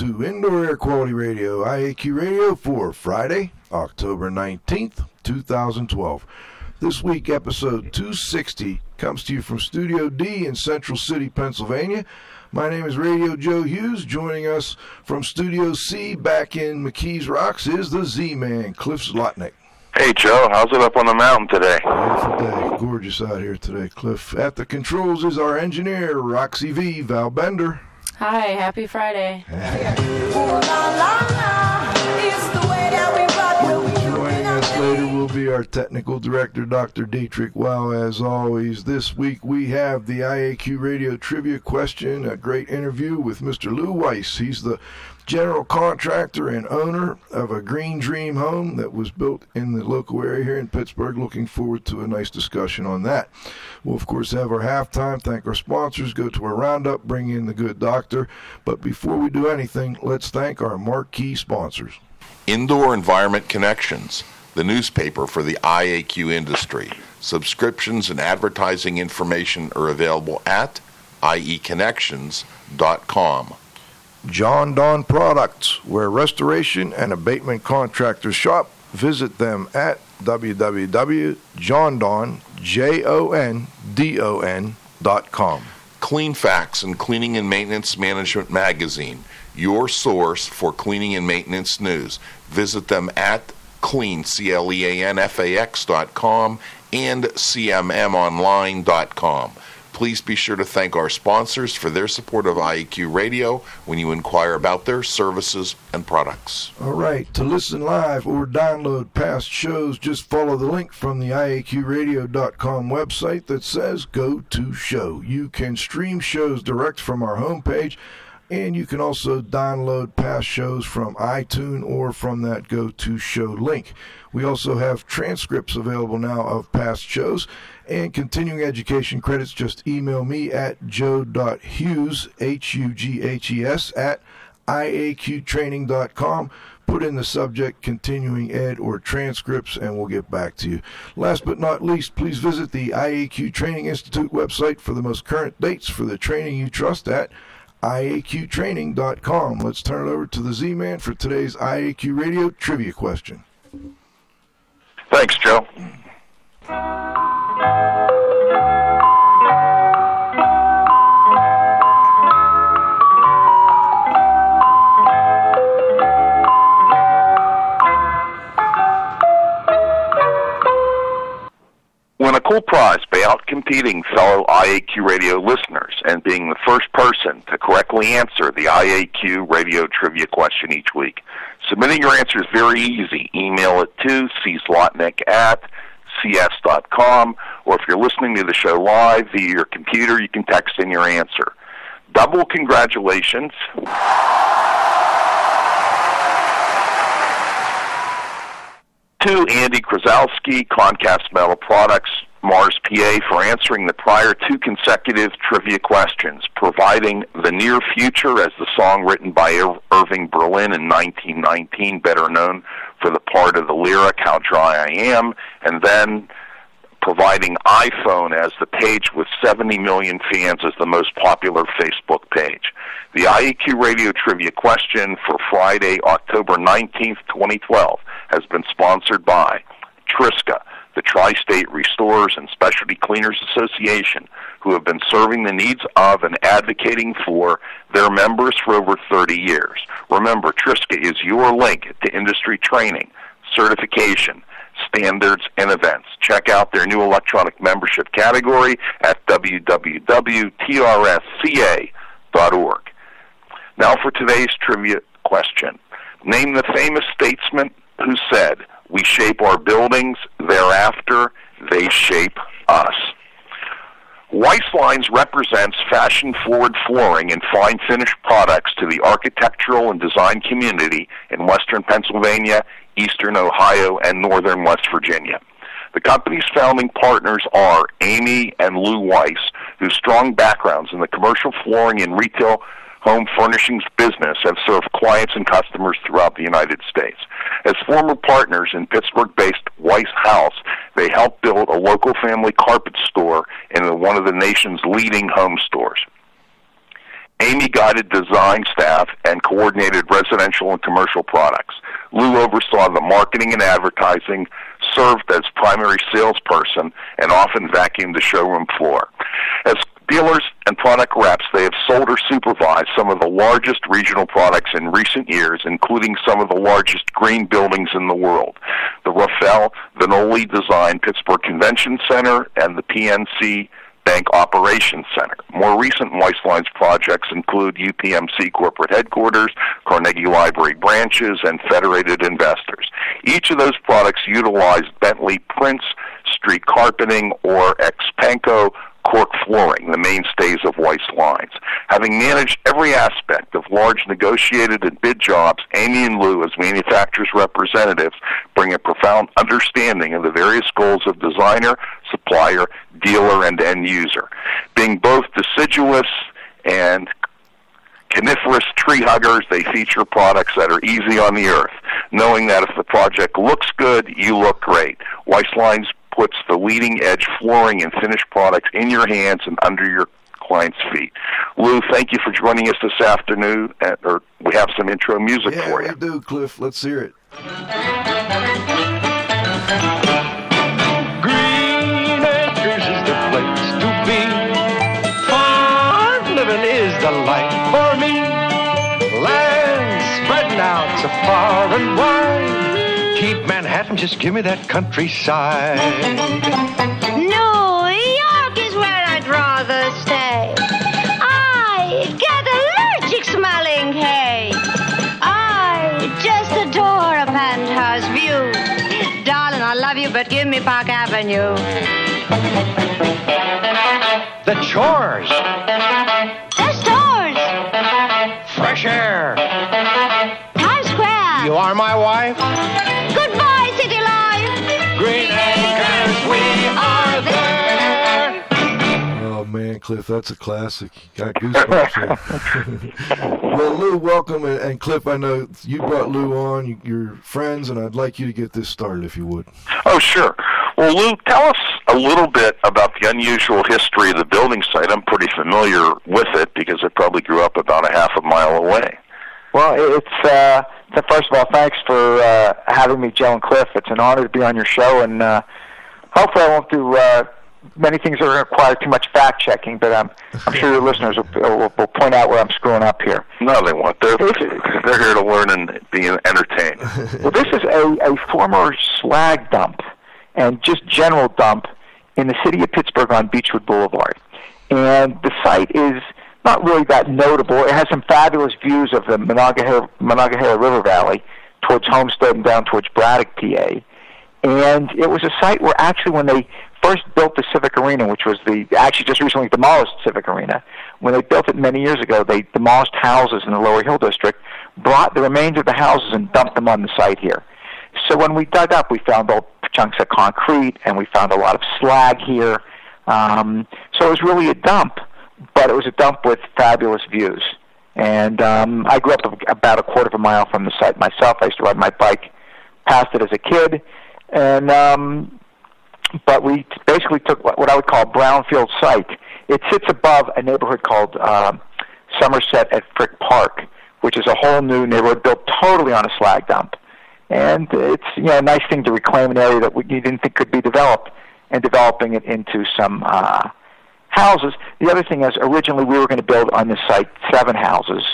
To Indoor Air Quality Radio, IAQ Radio, for Friday, October 19th, 2012. This week, episode 260 comes to you from Studio D in Central City, Pennsylvania. My name is Radio Joe Hughes. Joining us from Studio C back in McKees Rocks is the Z Man, Cliff Slotnick. Hey Joe, how's it up on the mountain today? Beautiful day. Gorgeous out here today, Cliff. At the controls is our engineer, Roxy V, Val Bender. Hi, happy Friday. Joining us later will be our technical director, Dr. Dietrich. Well, as always, this week we have the IAQ Radio Trivia Question, a great interview with Mr. Lou Weiss. He's the general contractor and owner of a Green Dream home that was built in the local area here in Pittsburgh. Looking forward to a nice discussion on that. We'll, of course, have our halftime, thank our sponsors, go to our roundup, bring in the good doctor. But before we do anything, let's thank our marquee sponsors. Indoor Environment Connections, the newspaper for the IAQ industry. Subscriptions and advertising information are available at ieconnections.com. Jon-Don Products, where restoration and abatement contractors shop. Visit them at www.jondon.com. Clean Facts and Cleaning and Maintenance Management Magazine, your source for cleaning and maintenance news. Visit them at clean, and cmmonline.com. Please be sure to thank our sponsors for their support of IEQ Radio when you inquire about their services and products. All right, to listen live or download past shows, just follow the link from the IAQradio.com website that says Go to Show. You can stream shows direct from our homepage, and you can also download past shows from iTunes or from that Go to Show link. We also have transcripts available now of past shows and continuing education credits. Just email me at joe.hughes, H U G H E S, at iaqtraining.com. Put in the subject continuing ed or transcripts, and we'll get back to you. Last but not least, please visit the IAQ Training Institute website for the most current dates for the training you trust at iaqtraining.com. Let's turn it over to the Z Man for today's IAQ Radio trivia question. Thanks, Joe. Cool prize by outcompeting fellow IAQ radio listeners and being the first person to correctly answer the IAQ radio trivia question each week. Submitting your answer is very easy. Email it to cslotnick at cs.com, or if you're listening to the show live via your computer, you can text in your answer. Double congratulations. to Andy Krasowski, Concast Metal Products, Mars PA, for answering the prior two consecutive trivia questions, providing The Near Future as the song written by Ir- Irving Berlin in 1919, better known for the part of the lyric How Dry I Am, and then providing iPhone as the page with 70 million fans as the most popular Facebook page. The IEQ Radio Trivia question for Friday, October 19th, 2012 has been sponsored by Triska, the Tri State Restorers and Specialty Cleaners Association, who have been serving the needs of and advocating for their members for over 30 years. Remember, Triska is your link to industry training, certification, standards, and events. Check out their new electronic membership category at www.trsca.org. Now for today's trivia question. Name the famous statesman who said, We shape our buildings, thereafter they shape us. Weiss Lines represents fashion forward flooring and fine finished products to the architectural and design community in western Pennsylvania, eastern Ohio, and northern West Virginia. The company's founding partners are Amy and Lou Weiss, whose strong backgrounds in the commercial flooring and retail home furnishings business have served clients and customers throughout the United States. As former partners in Pittsburgh based Weiss House, they helped build a local family carpet store in one of the nation's leading home stores. Amy guided design staff and coordinated residential and commercial products. Lou oversaw the marketing and advertising, served as primary salesperson, and often vacuumed the showroom floor. As dealers and product reps, they have sold or supervised some of the largest regional products in recent years, including some of the largest green buildings in the world. The Rafael Viñoly designed Pittsburgh Convention Center and the PNC Bank Operations Center. More recent Weissline's projects include UPMC corporate headquarters, Carnegie Library branches, and Federated Investors. Each of those products utilized Bentley Prince street carpeting or Expanko cork flooring, the mainstays of Weiss Lines. Having managed every aspect of large negotiated and bid jobs, Amy and Lou, as manufacturers' representatives, bring a profound understanding of the various goals of designer, supplier, dealer, and end user. Being both deciduous and coniferous tree huggers, they feature products that are easy on the earth, knowing that if the project looks good, you look great. Weiss Lines puts the leading edge flooring and finished products in your hands and under your client's feet. Lou, thank you for joining us this afternoon. At, or we have some intro music yeah, for you. we do, Cliff. Let's hear it. Just give me that countryside. New York is where I'd rather stay. I get allergic smelling hay. I just adore a penthouse view. Darling, I love you, but give me Park Avenue. The chores, Cliff, that's a classic. Got goosebumps. here. well, Lou, welcome, and, and Cliff, I know you brought Lou on. You, you're friends, and I'd like you to get this started, if you would. Oh, sure. Well, Lou, tell us a little bit about the unusual history of the building site. I'm pretty familiar with it because I probably grew up about a half a mile away. Well, it's uh, first of all, thanks for uh, having me, Joe and Cliff. It's an honor to be on your show, and uh, hopefully, I won't do uh, many things that require too much fact checking. But I'm I'm sure your listeners will, will, will point out where I'm screwing up here. No, they won't. They're, they're here to learn and be entertained. Well, this is a, a former slag dump and just general dump in the city of Pittsburgh on Beechwood Boulevard. And the site is not really that notable. It has some fabulous views of the Monongahela, Monongahela River Valley towards Homestead and down towards Braddock, PA. And it was a site where actually when they first built the Civic Arena, which was the actually just recently demolished Civic Arena, when they built it many years ago, they demolished houses in the Lower Hill District, brought the remainder of the houses and dumped them on the site here. So when we dug up, we found old chunks of concrete and we found a lot of slag here. Um, so it was really a dump, but it was a dump with fabulous views. And um, I grew up about a quarter of a mile from the site myself. I used to ride my bike past it as a kid, and um, but we basically took what, what I would call a brownfield site. It sits above a neighborhood called um, Somerset at Frick Park, which is a whole new neighborhood built totally on a slag dump. and it's you know a nice thing to reclaim an area that you didn't think could be developed and developing it into some uh, houses. The other thing is originally we were going to build on this site seven houses,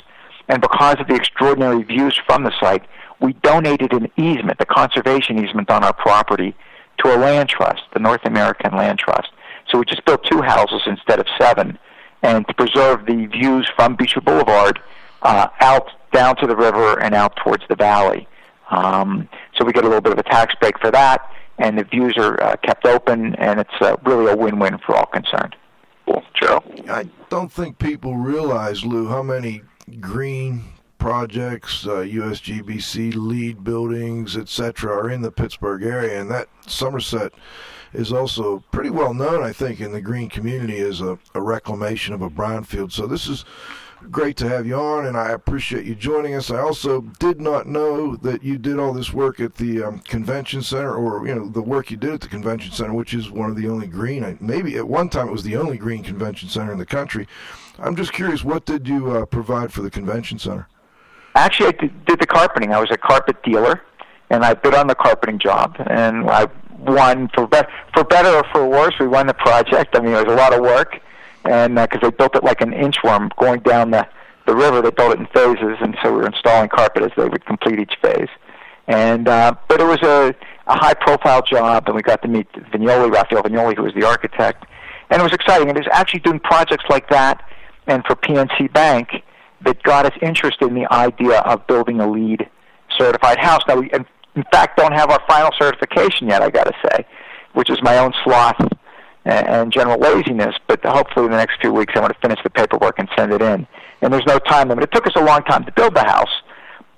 and because of the extraordinary views from the site, we donated an easement, the conservation easement on our property, to a land trust, the North American Land Trust. So we just built two houses instead of seven, and to preserve the views from Beechwood Boulevard uh, out down to the river and out towards the valley. Um, so we get a little bit of a tax break for that, and the views are uh, kept open, and it's uh, really a win-win for all concerned. Cool. Joe? I don't think people realize, Lou, how many green projects, uh, USGBC LEED buildings, etc., are in the Pittsburgh area, and that Somerset is also pretty well known, I think, in the green community as a, a reclamation of a brownfield. So this is great to have you on, and I appreciate you joining us. I also did not know that you did all this work at the um, convention center, or you know the work you did at the convention center, which is one of the only green. Maybe at one time it was the only green convention center in the country. I'm just curious, what did you uh, provide for the convention center? Actually, I did, the carpeting. I was a carpet dealer, and I bid on the carpeting job, and I won for be- for better or for worse. We won the project. I mean, it was a lot of work and because uh, they built it like an inchworm going down the the river, they built it in phases, and so we were installing carpet as they would complete each phase. And uh, but it was a, a high profile job, and we got to meet Viñoly, Rafael Viñoly, who was the architect, and it was exciting. And it was actually doing projects like that, and for PNC Bank, that got us interested in the idea of building a LEED certified house. Now we, in, fact, don't have our final certification yet. I got to say, which is my own sloth and general laziness, but hopefully in the next few weeks I want to finish the paperwork and send it in. And there's no time limit. It took us a long time to build the house,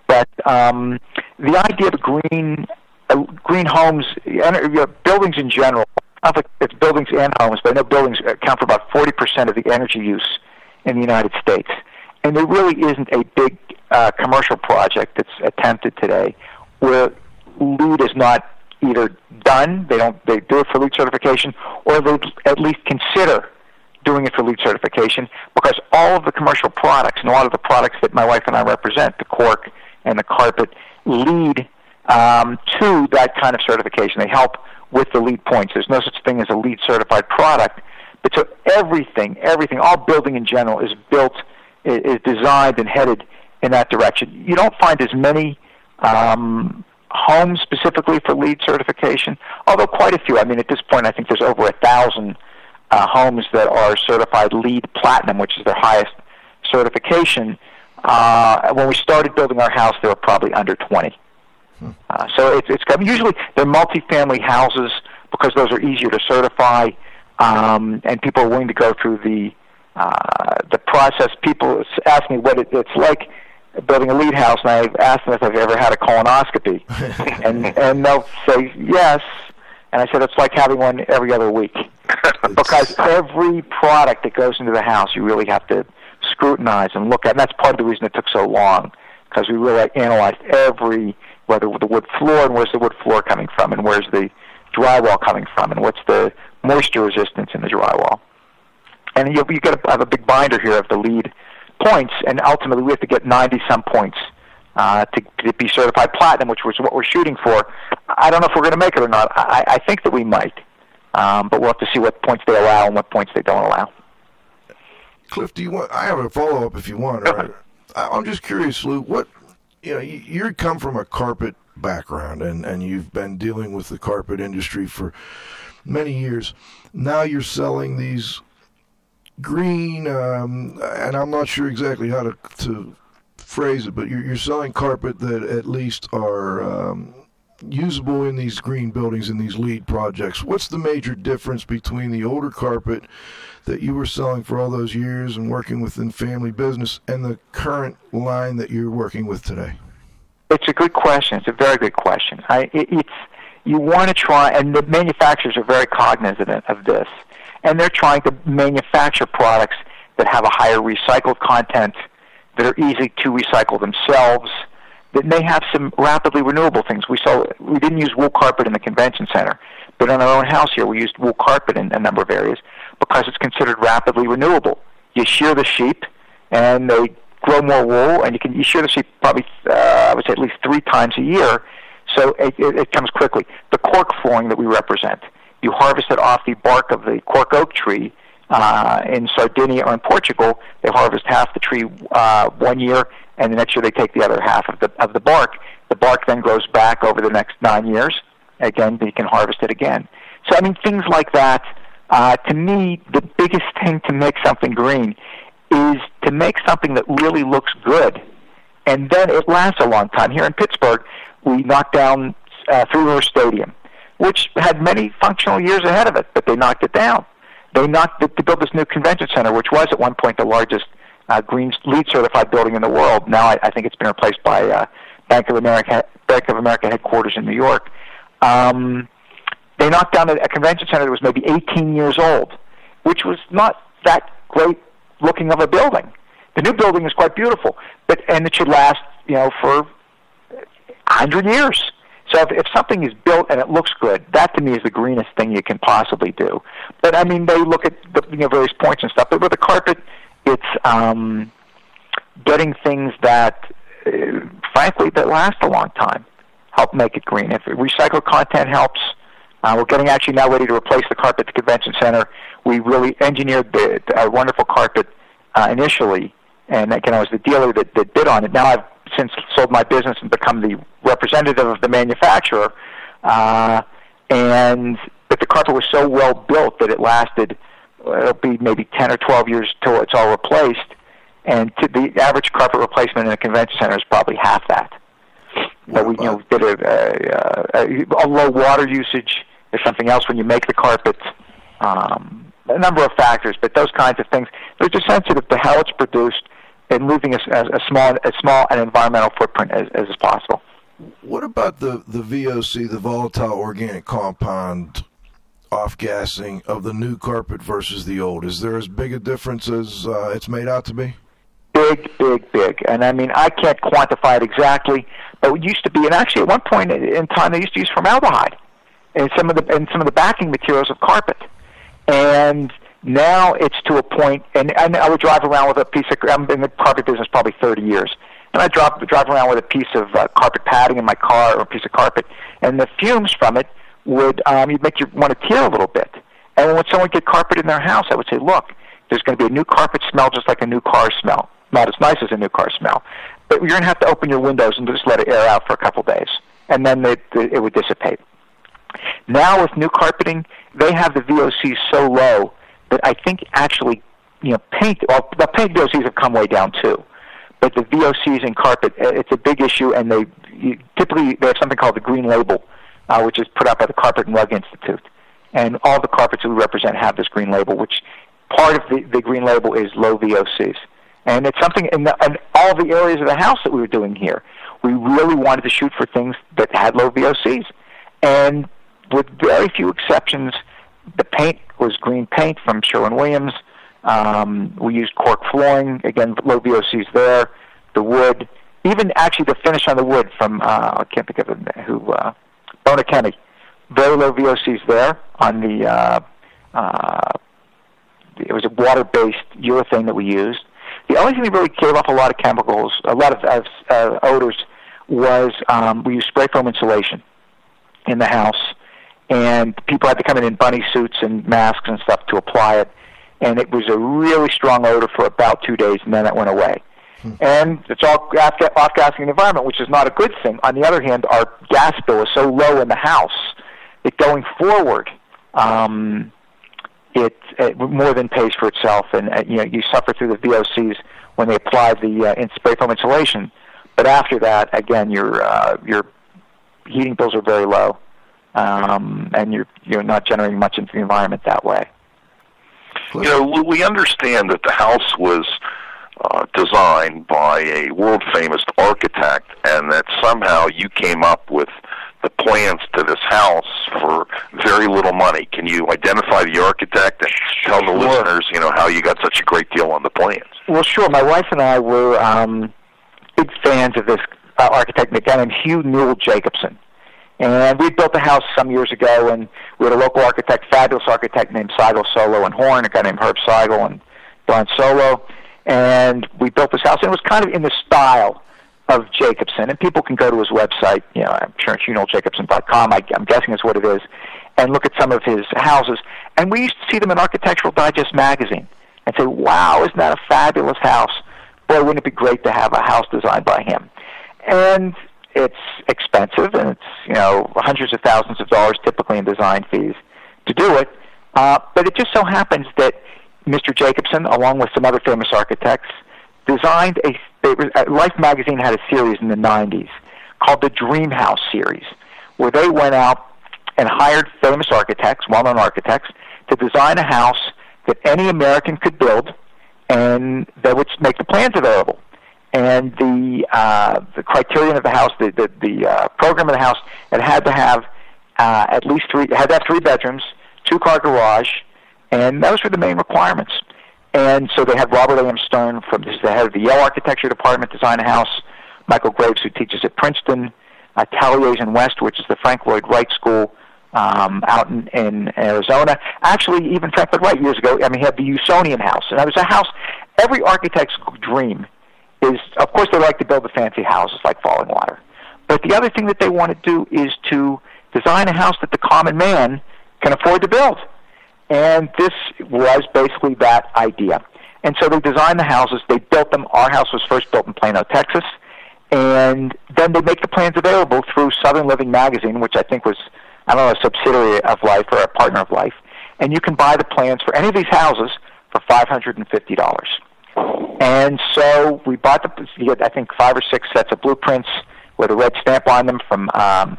but um, the idea of green uh, green homes, uh, buildings in general, I it's buildings and homes, but I know buildings account for about 40% of the energy use in the United States. And there really isn't a big uh, commercial project that's attempted today where LEED is not either done, they don't they do it for LEED certification, or they at least consider doing it for LEED certification because all of the commercial products and a lot of the products that my wife and I represent, the cork and the carpet, lead um, to that kind of certification. They help with the LEED points. There's no such thing as a LEED certified product, but so everything, everything, all building in general is built, is designed and headed in that direction. You don't find as many um, homes specifically for LEED certification, although quite a few. I mean, at this point, I think there's over a thousand uh, homes that are certified LEED Platinum, which is their highest certification. Uh, when we started building our house, there were probably under 20. Hmm. Uh, so it's, it's usually they're multifamily houses because those are easier to certify, um, and people are willing to go through the uh, the process. People ask me what it, it's like building a LEED house, and I've asked them if I've ever had a colonoscopy, and and they'll say yes, and I said it's like having one every other week, because every product that goes into the house you really have to scrutinize and look at, and that's part of the reason it took so long, because we really analyzed every whether the wood floor and where's the wood floor coming from, and where's the drywall coming from, and what's the moisture resistance in the drywall, and you you got to have a big binder here of the LEED points, and ultimately we have to get 90 some points uh, to, to be certified platinum, which was what we're shooting for. I don't know if we're going to make it or not. I, I think that we might, um, but we'll have to see what points they allow and what points they don't allow. Cliff, do you want? I have a follow up if you want. Right? I'm just curious, Lou. What you know, you, you come from a carpet background, and and you've been dealing with the carpet industry for many years. Now you're selling these green, um, and I'm not sure exactly how to, to phrase it, but you're, you're selling carpet that at least are um, usable in these green buildings in these LEED projects. What's the major difference between the older carpet that you were selling for all those years and working within family business and the current line that you're working with today? It's a good question. It's a very good question. I, it, it's you want to try, and the manufacturers are very cognizant of this and they're trying to manufacture products that have a higher recycled content, that are easy to recycle themselves, that may have some rapidly renewable things. We saw we didn't use wool carpet in the convention center, but in our own house here we used wool carpet in a number of areas because it's considered rapidly renewable. You shear the sheep, and they grow more wool, and you can you shear the sheep probably uh, I would say at least three times a year. so it, it, it comes quickly. The cork flooring that we represent, you harvest it off the bark of the cork oak tree. Uh, in Sardinia or in Portugal, they harvest half the tree uh, one year, and the next year they take the other half of the of the bark. The bark then grows back over the next nine years. Again, you can harvest it again. So I mean, things like that. Uh, to me, the biggest thing to make something green is to make something that really looks good, and then it lasts a long time. Here in Pittsburgh, we knocked down uh, Three River Stadium, which had many functional years ahead of it, but they knocked it down. They knocked to build this new convention center, which was at one point the largest uh, green LEED certified building in the world. Now I, I think it's been replaced by uh, Bank of America Bank of America headquarters in New York. Um, they knocked down a, a convention center that was maybe 18 years old, which was not that great looking of a building. The new building is quite beautiful, but and it should last, you know, for 100 years. So if, if something is built and it looks good, that to me is the greenest thing you can possibly do. But I mean, they look at the you know, various points and stuff. But with the carpet, it's um, getting things that, uh, frankly, that last a long time. Help make it green. If recycled content helps, uh, we're getting actually now ready to replace the carpet at the convention center. We really engineered the, the, a wonderful carpet uh, initially, and again, I was the dealer that, that bid on it. Now I've since sold my business and become the representative of the manufacturer. Uh, and but the carpet was so well built that it lasted. It'll be maybe 10 or 12 years till it's all replaced. And to the average carpet replacement in a convention center is probably half that. But we, you know, did a, a, a low water usage is something else when you make the carpet. Um, a number of factors, but those kinds of things. They're just sensitive to how it's produced and moving a, a small, as small an environmental footprint as, as possible. What about the, the VOC, the volatile organic compound off gassing of the new carpet versus the old? Is there as big a difference as uh, it's made out to be? Big, big, big. And I mean, I can't quantify it exactly, but it used to be, and actually at one point in time, they used to use formaldehyde in some of the in some of the backing materials of carpet, and now it's to a point, and, and I would drive around with a piece of. I'm in the carpet business probably 30 years, and I drive drive around with a piece of uh, carpet padding in my car or a piece of carpet, and the fumes from it would um, you'd make you want to tear a little bit. And when someone get carpet in their house, I would say, look, there's going to be a new carpet smell just like a new car smell. Not as nice as a new car smell, but you're going to have to open your windows and just let it air out for a couple days, and then it, it would dissipate. Now with new carpeting, they have the VOC so low that I think actually, you know, paint, well, the paint VOCs have come way down too. But the VOCs in carpet, it's a big issue, and they you, typically they have something called the green label, uh, which is put out by the Carpet and Rug Institute. And all the carpets that we represent have this green label, which part of the, the green label is low VOCs. And it's something in, the, in all the areas of the house that we were doing here. We really wanted to shoot for things that had low VOCs. And with very few exceptions, the paint was green paint from Sherwin-Williams. Um, we used cork flooring, again, low VOCs there. The wood, even actually the finish on the wood from, uh, I can't think of who, uh, Bona Kemi. Very low VOCs there on the, uh, uh, it was a water-based urethane that we used. The only thing that really gave off a lot of chemicals, a lot of uh, odors, was um, we used spray foam insulation in the house and people had to come in in bunny suits and masks and stuff to apply it. And it was a really strong odor for about two days, and then it went away. Hmm. And it's all off-gassing the environment, which is not a good thing. On the other hand, our gas bill is so low in the house that going forward, um, it, it more than pays for itself. And uh, you know, you suffer through the VOCs when they apply the uh, in spray foam insulation. But after that, again, your uh, your heating bills are very low um, and you're you're not generating much into the environment that way. You know, we understand that the house was uh, designed by a world famous architect, and that somehow you came up with the plans to this house for very little money. Can you identify the architect and tell the sure. listeners, you know, how you got such a great deal on the plans? Well, sure. My wife and I were um, big fans of this uh, architect, a guy named Hugh Newell Jacobsen. And we built a house some years ago, and we had a local architect, fabulous architect named Seigel Solo and Horn, a guy named Herb Seigel and Don Solo. And we built this house, and it was kind of in the style of Jacobsen, and people can go to his website. You know, I'm sure it's hughnewelljacobsen.com. I, I'm guessing is what it is, and look at some of his houses. And we used to see them in Architectural Digest magazine and say, "Wow, isn't that a fabulous house? Boy, wouldn't it be great to have a house designed by him?" And it's expensive, and it's you know hundreds of thousands of dollars typically in design fees to do it. Uh, but it just so happens that Mr. Jacobsen, along with some other famous architects, designed a. Life magazine had a series in the '90s called the Dream House series, where they went out and hired famous architects, well-known architects, to design a house that any American could build, and that would make the plans available. And the uh, the criterion of the house, the the, the uh, program of the house, it had to have uh, at least three, had to have three bedrooms, two car garage, and those were the main requirements. And so they had Robert A.M. Stern from this is the head of the Yale Architecture Department design a house, Michael Graves who teaches at Princeton, uh, Taliesin West, which is the Frank Lloyd Wright School um, out in, in Arizona. Actually, even Frank Lloyd Wright years ago, I mean, he had the Usonian House, and that was a house. Every architect's dream is, of course, they like to build the fancy houses like Falling Water, but the other thing that they want to do is to design a house that the common man can afford to build. And this was basically that idea. And so they designed the houses. They built them. Our house was first built in Plano, Texas. And then they make the plans available through Southern Living Magazine, which I think was, I don't know, a subsidiary of Life or a partner of Life. And you can buy the plans for any of these houses for $550. And so we bought the, you get, I think, five or six sets of blueprints with a red stamp on them from um,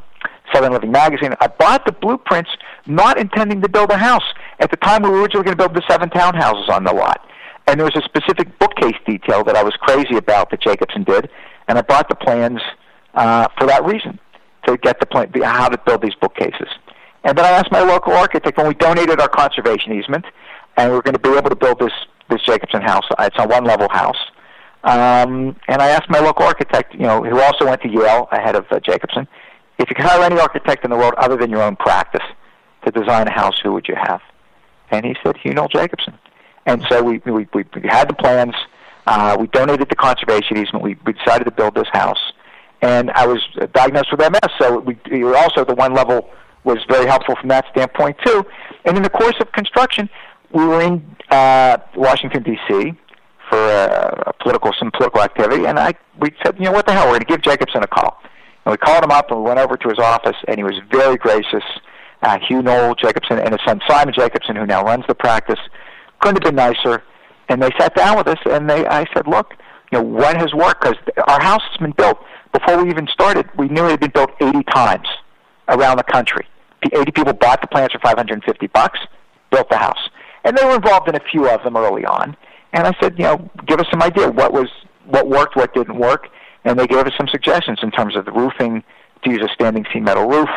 Southern Living Magazine. I bought the blueprints not intending to build a house. At the time, we were originally going to build the seven townhouses on the lot. And there was a specific bookcase detail that I was crazy about that Jacobsen did, and I bought the plans uh, for that reason to get the plan, how to build these bookcases. And then I asked my local architect when we donated our conservation easement, and we are going to be able to build this this Jacobsen house. It's a one level house. Um, and I asked my local architect, you know, who also went to Yale ahead of uh, Jacobsen, if you could hire any architect in the world other than your own practice to design a house, who would you have? And he said, Hugh Newell Jacobsen. And so we, we, we had the plans. Uh, we donated the conservation easement. We, we decided to build this house. And I was diagnosed with MS, so we, we were also the one level was very helpful from that standpoint too. And in the course of construction, we were in uh, Washington D.C. for a, a political some political activity, and I we said, you know, what the hell, we're going to give Jacobsen a call. And we called him up and we went over to his office, and he was very gracious. Uh, Hugh Newell Jacobsen and his son Simon Jacobsen, who now runs the practice, couldn't have been nicer. And they sat down with us, and they I said, look, you know, what has worked? Because our house has been built before we even started. We knew it had been built 80 times around the country. 80 people bought the plans for 550 bucks, built the house, and they were involved in a few of them early on. And I said, you know, give us some idea. What was what worked, what didn't work, and they gave us some suggestions in terms of the roofing. To use a standing seam metal roof,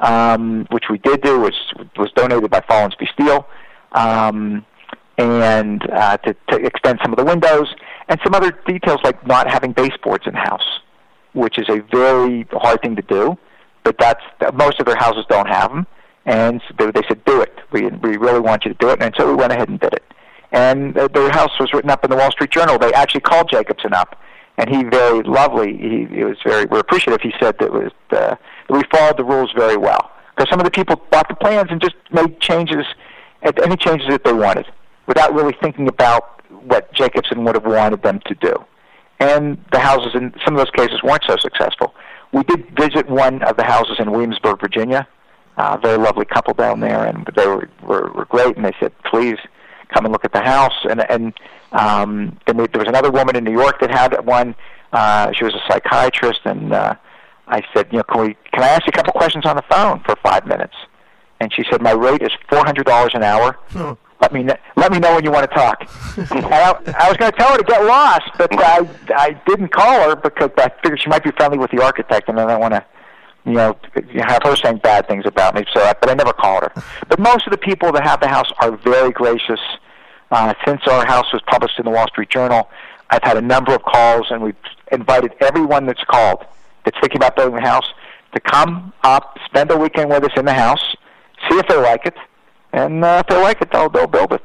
um, which we did do, which was donated by Follansbee Steel, um, and uh, to, to extend some of the windows, and some other details like not having baseboards in the house, which is a very hard thing to do, but that's most of their houses don't have them, and they, they said do it. We we really want you to do it, and so we went ahead and did it. And uh, their house was written up in the Wall Street Journal. They actually called Jacobsen up and he very lovely. He, he was very we're appreciative. He said that was uh, we followed the rules very well because some of the people bought the plans and just made changes, any changes that they wanted, without really thinking about what Jacobsen would have wanted them to do. And the houses in some of those cases weren't so successful. We did visit one of the houses in Williamsburg, Virginia. Uh, very lovely couple down there, and they were, were were great. And they said, "Please come and look at the house." And and um, then there was another woman in New York that had one. Uh, she was a psychiatrist, and uh, I said, you know, can we can I ask you a couple questions on the phone for five minutes? And she said, my rate is four hundred dollars an hour. Oh. Let me let me know when you want to talk. and I, I was going to tell her to get lost, but I I didn't call her because I figured she might be friendly with the architect, and I don't want to you know, have her saying bad things about me. So, but I never called her. But most of the people that have the house are very gracious. Uh, since our house was published in the Wall Street Journal, I've had a number of calls, and we've invited everyone that's called that's thinking about building a house to come up, spend a weekend with us in the house, see if they like it, and uh, if they like it, they'll they'll build it.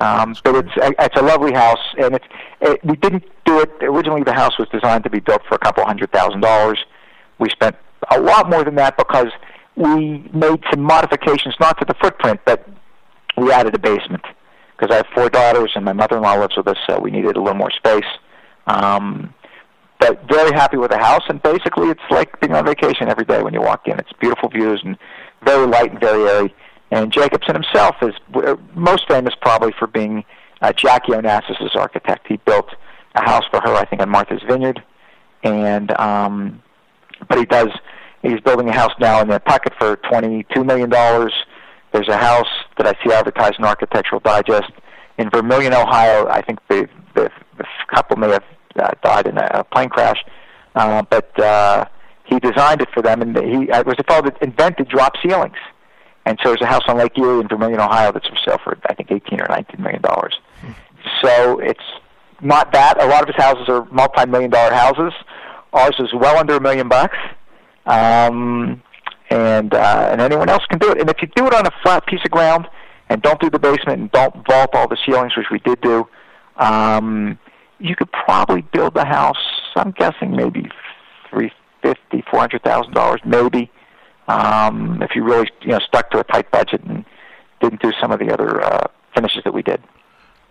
Um, but it's it's a lovely house, and it's it, we didn't do it originally. The house was designed to be built for a couple hundred thousand dollars. We spent a lot more than that because we made some modifications, not to the footprint, but we added a basement because I have four daughters and my mother-in-law lives with us, so we needed a little more space. Um, but very happy with the house, and basically it's like being on vacation every day when you walk in. It's beautiful views and very light and very airy. And Jacobsen himself is w- most famous probably for being uh, Jackie Onassis' architect. He built a house for her, I think, on Martha's Vineyard, and um, but he does. He's building a house now in pocket for twenty-two million dollars. There's a house that I see advertised in Architectural Digest in Vermilion, Ohio. I think the the, the couple may have uh, died in a plane crash, uh, but uh, he designed it for them, and he uh, was a fellow that invented drop ceilings. And so there's a house on Lake Erie in Vermilion, Ohio, that's for sale for I think 18 or 19 million dollars. So it's not that. A lot of his houses are multi-million dollar houses. Ours is well under a million bucks. Um, and uh, and anyone else can do it. And if you do it on a flat piece of ground and don't do the basement and don't vault all the ceilings, which we did do, um, you could probably build the house. I'm guessing maybe three fifty, four hundred thousand dollars, maybe. Um, if you really you know stuck to a tight budget and didn't do some of the other uh, finishes that we did.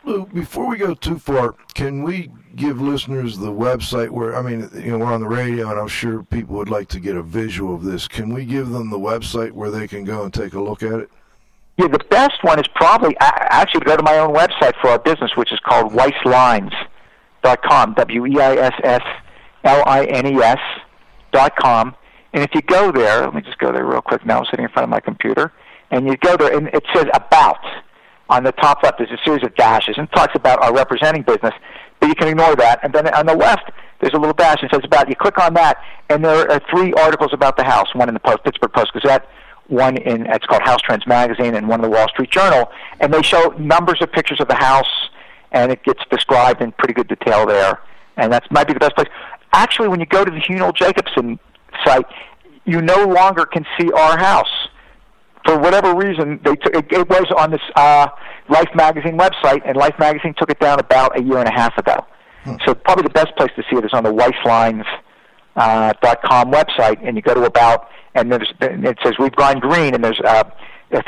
Lou, before we go too far, can we give listeners the website where I mean, you know, we're on the radio, and I'm sure people would like to get a visual of this. Can we give them the website where they can go and take a look at it? Yeah, the best one is probably actually to go to my own website for our business, which is called WeissLines.com. W E I S S L I N E S dot com. And if you go there, let me just go there real quick. Now I'm sitting in front of my computer, and you go there, and it says about on the top left there's a series of dashes and talks about our representing business, but you can ignore that. And then on the left there's a little dash that says about. You click on that, and there are three articles about the house. One in the Post, Pittsburgh Post Gazette, one in it's called House Trends magazine, and one in the Wall Street Journal. And they show numbers of pictures of the house, and it gets described in pretty good detail there. And that might be the best place. Actually, when you go to the Hugh Newell Jacobsen site, you no longer can see our house for whatever reason, they took, it, it was on this uh, Life magazine website, and Life magazine took it down about a year and a half ago. Hmm. So probably the best place to see it is on the WeissLines uh, dot com website, and you go to about, and there's it says we've gone green, and there's uh,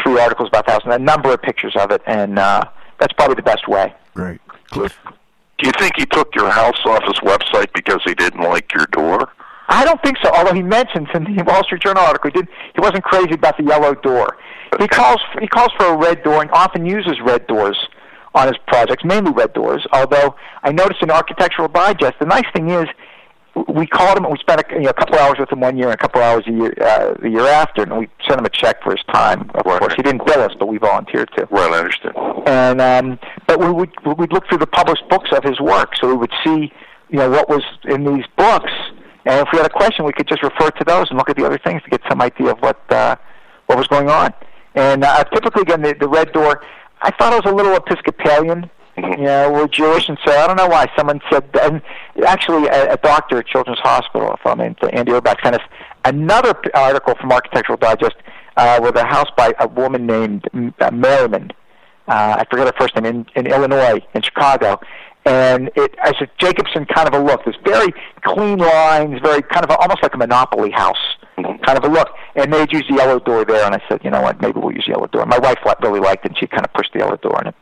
three articles about thousand, a number of pictures of it, and uh, that's probably the best way. Great, Cliff. Do you think he took your house off his website because he didn't like your door? I don't think so. Although he mentions in the Wall Street Journal article, he did he wasn't crazy about the yellow door. He calls he calls for a red door and often uses red doors on his projects, mainly red doors. Although I noticed in Architectural Digest, the nice thing is we called him and we spent a, you know, a couple hours with him one year and a couple hours a year uh, the year after, and we sent him a check for his time. Of Right. course, he didn't bill us, but we volunteered to. Well, I understand. And um, but we would we would look through the published books of his work, so we would see you know what was in these books, and if we had a question, we could just refer to those and look at the other things to get some idea of what uh, what was going on. And uh, typically, again, the, the red door. I thought it was a little Episcopalian. You know, we're Jewish, and so I don't know why someone said. And actually, a, a doctor at Children's Hospital, a fellow named Andy Urbach, sent us another article from Architectural Digest uh, with a house by a woman named uh, Merriman. Uh, I forget her first name in, in Illinois, in Chicago, and it has a Jacobsen kind of a look. There's very clean lines, very kind of a, almost like a Monopoly house kind of a look. And they'd use the yellow door there, and I said, you know what, maybe we'll use the yellow door. My wife really liked it, and she kind of pushed the yellow door in it.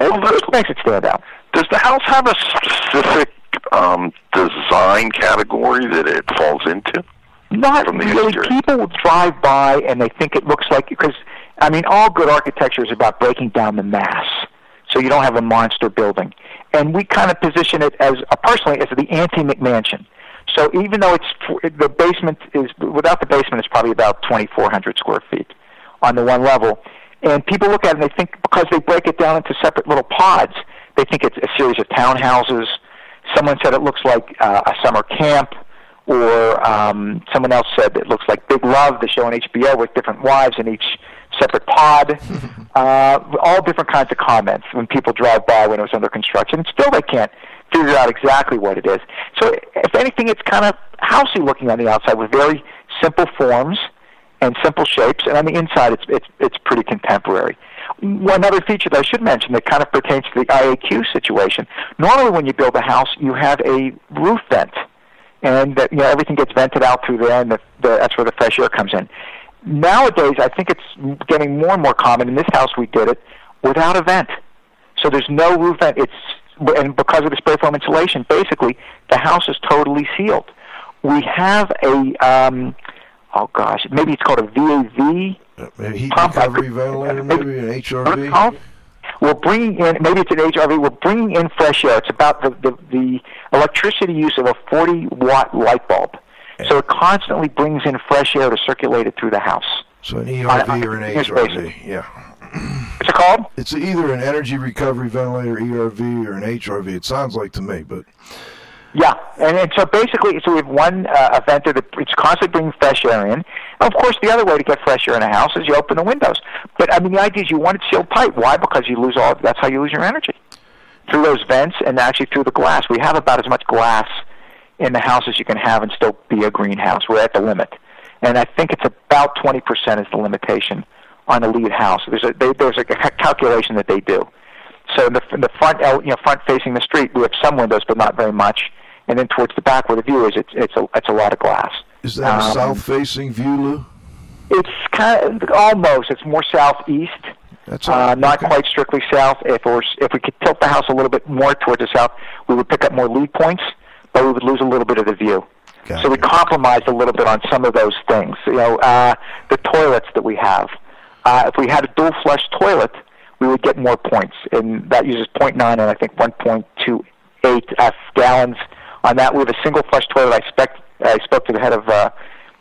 It, it makes it stand out. Does the house have a specific um, design category that it falls into? Not From the really. People will drive by and they think it looks like because I mean, all good architecture is about breaking down the mass, so you don't have a monster building. And we kind of position it as uh, personally as the anti-McMansion. So even though it's the basement is without the basement, it's probably about 2,400 square feet on the one level. And people look at it and they think because they break it down into separate little pods, they think it's a series of townhouses. Someone said it looks like uh, a summer camp, or um, someone else said it looks like Big Love, the show on HBO with different wives in each separate pod. uh, all different kinds of comments when people drive by when it was under construction. And still, they can't figure out exactly what it is. So, if anything, it's kind of housey looking on the outside with very simple forms and simple shapes. And on the inside, it's it's it's pretty contemporary. One other feature that I should mention that kind of pertains to the IAQ situation. Normally, when you build a house, you have a roof vent, and that, you know everything gets vented out through there, and the, the, that's where the fresh air comes in. Nowadays, I think it's getting more and more common. In this house, we did it without a vent, so there's no roof vent. It's and because of the spray foam insulation, basically the house is totally sealed. We have a um, oh gosh, maybe it's called a VAV A heat Pump, recovery ventilator, maybe an HRV. We're bringing in maybe it's an HRV. We're bringing in fresh air. It's about the the, the electricity use of a 40 watt light bulb. So it constantly brings in fresh air to circulate it through the house. So an ERV or an HRV. Yeah. What's it called? It's either an energy recovery ventilator, ERV, or an HRV. It sounds like to me, but Yeah, and, and so basically, so we have one uh, a venter that it's constantly bringing fresh air in. And of course, the other way to get fresh air in a house is you open the windows. But I mean, the idea is you want it sealed tight. Why? Because you lose all. That's how you lose your energy through those vents and actually through the glass. We have about as much glass in the houses you can have and still be a greenhouse. We're at the limit, and I think it's about twenty percent is the limitation on a LEED house. There's a they, there's a calculation that they do. So in the, in the front, you know, front facing the street, we have some windows, but not very much. And then towards the back where the view is, it's it's a it's a lot of glass. is that a Um, south-facing view, Lou? It's kind of almost. It's more southeast, That's uh, not Okay. quite strictly south. If was, if we could tilt the house a little bit more towards the south, we would pick up more LEED points, but we would lose a little bit of the view. Got So we compromised a little bit on some of those things. You know, uh, the toilets that we have. Uh, if we had a dual flush toilet, we would get more points, and that uses 0.9 and I think 1.28 F gallons. On that, we have a single flush toilet. I, spec- I spoke to the head of uh,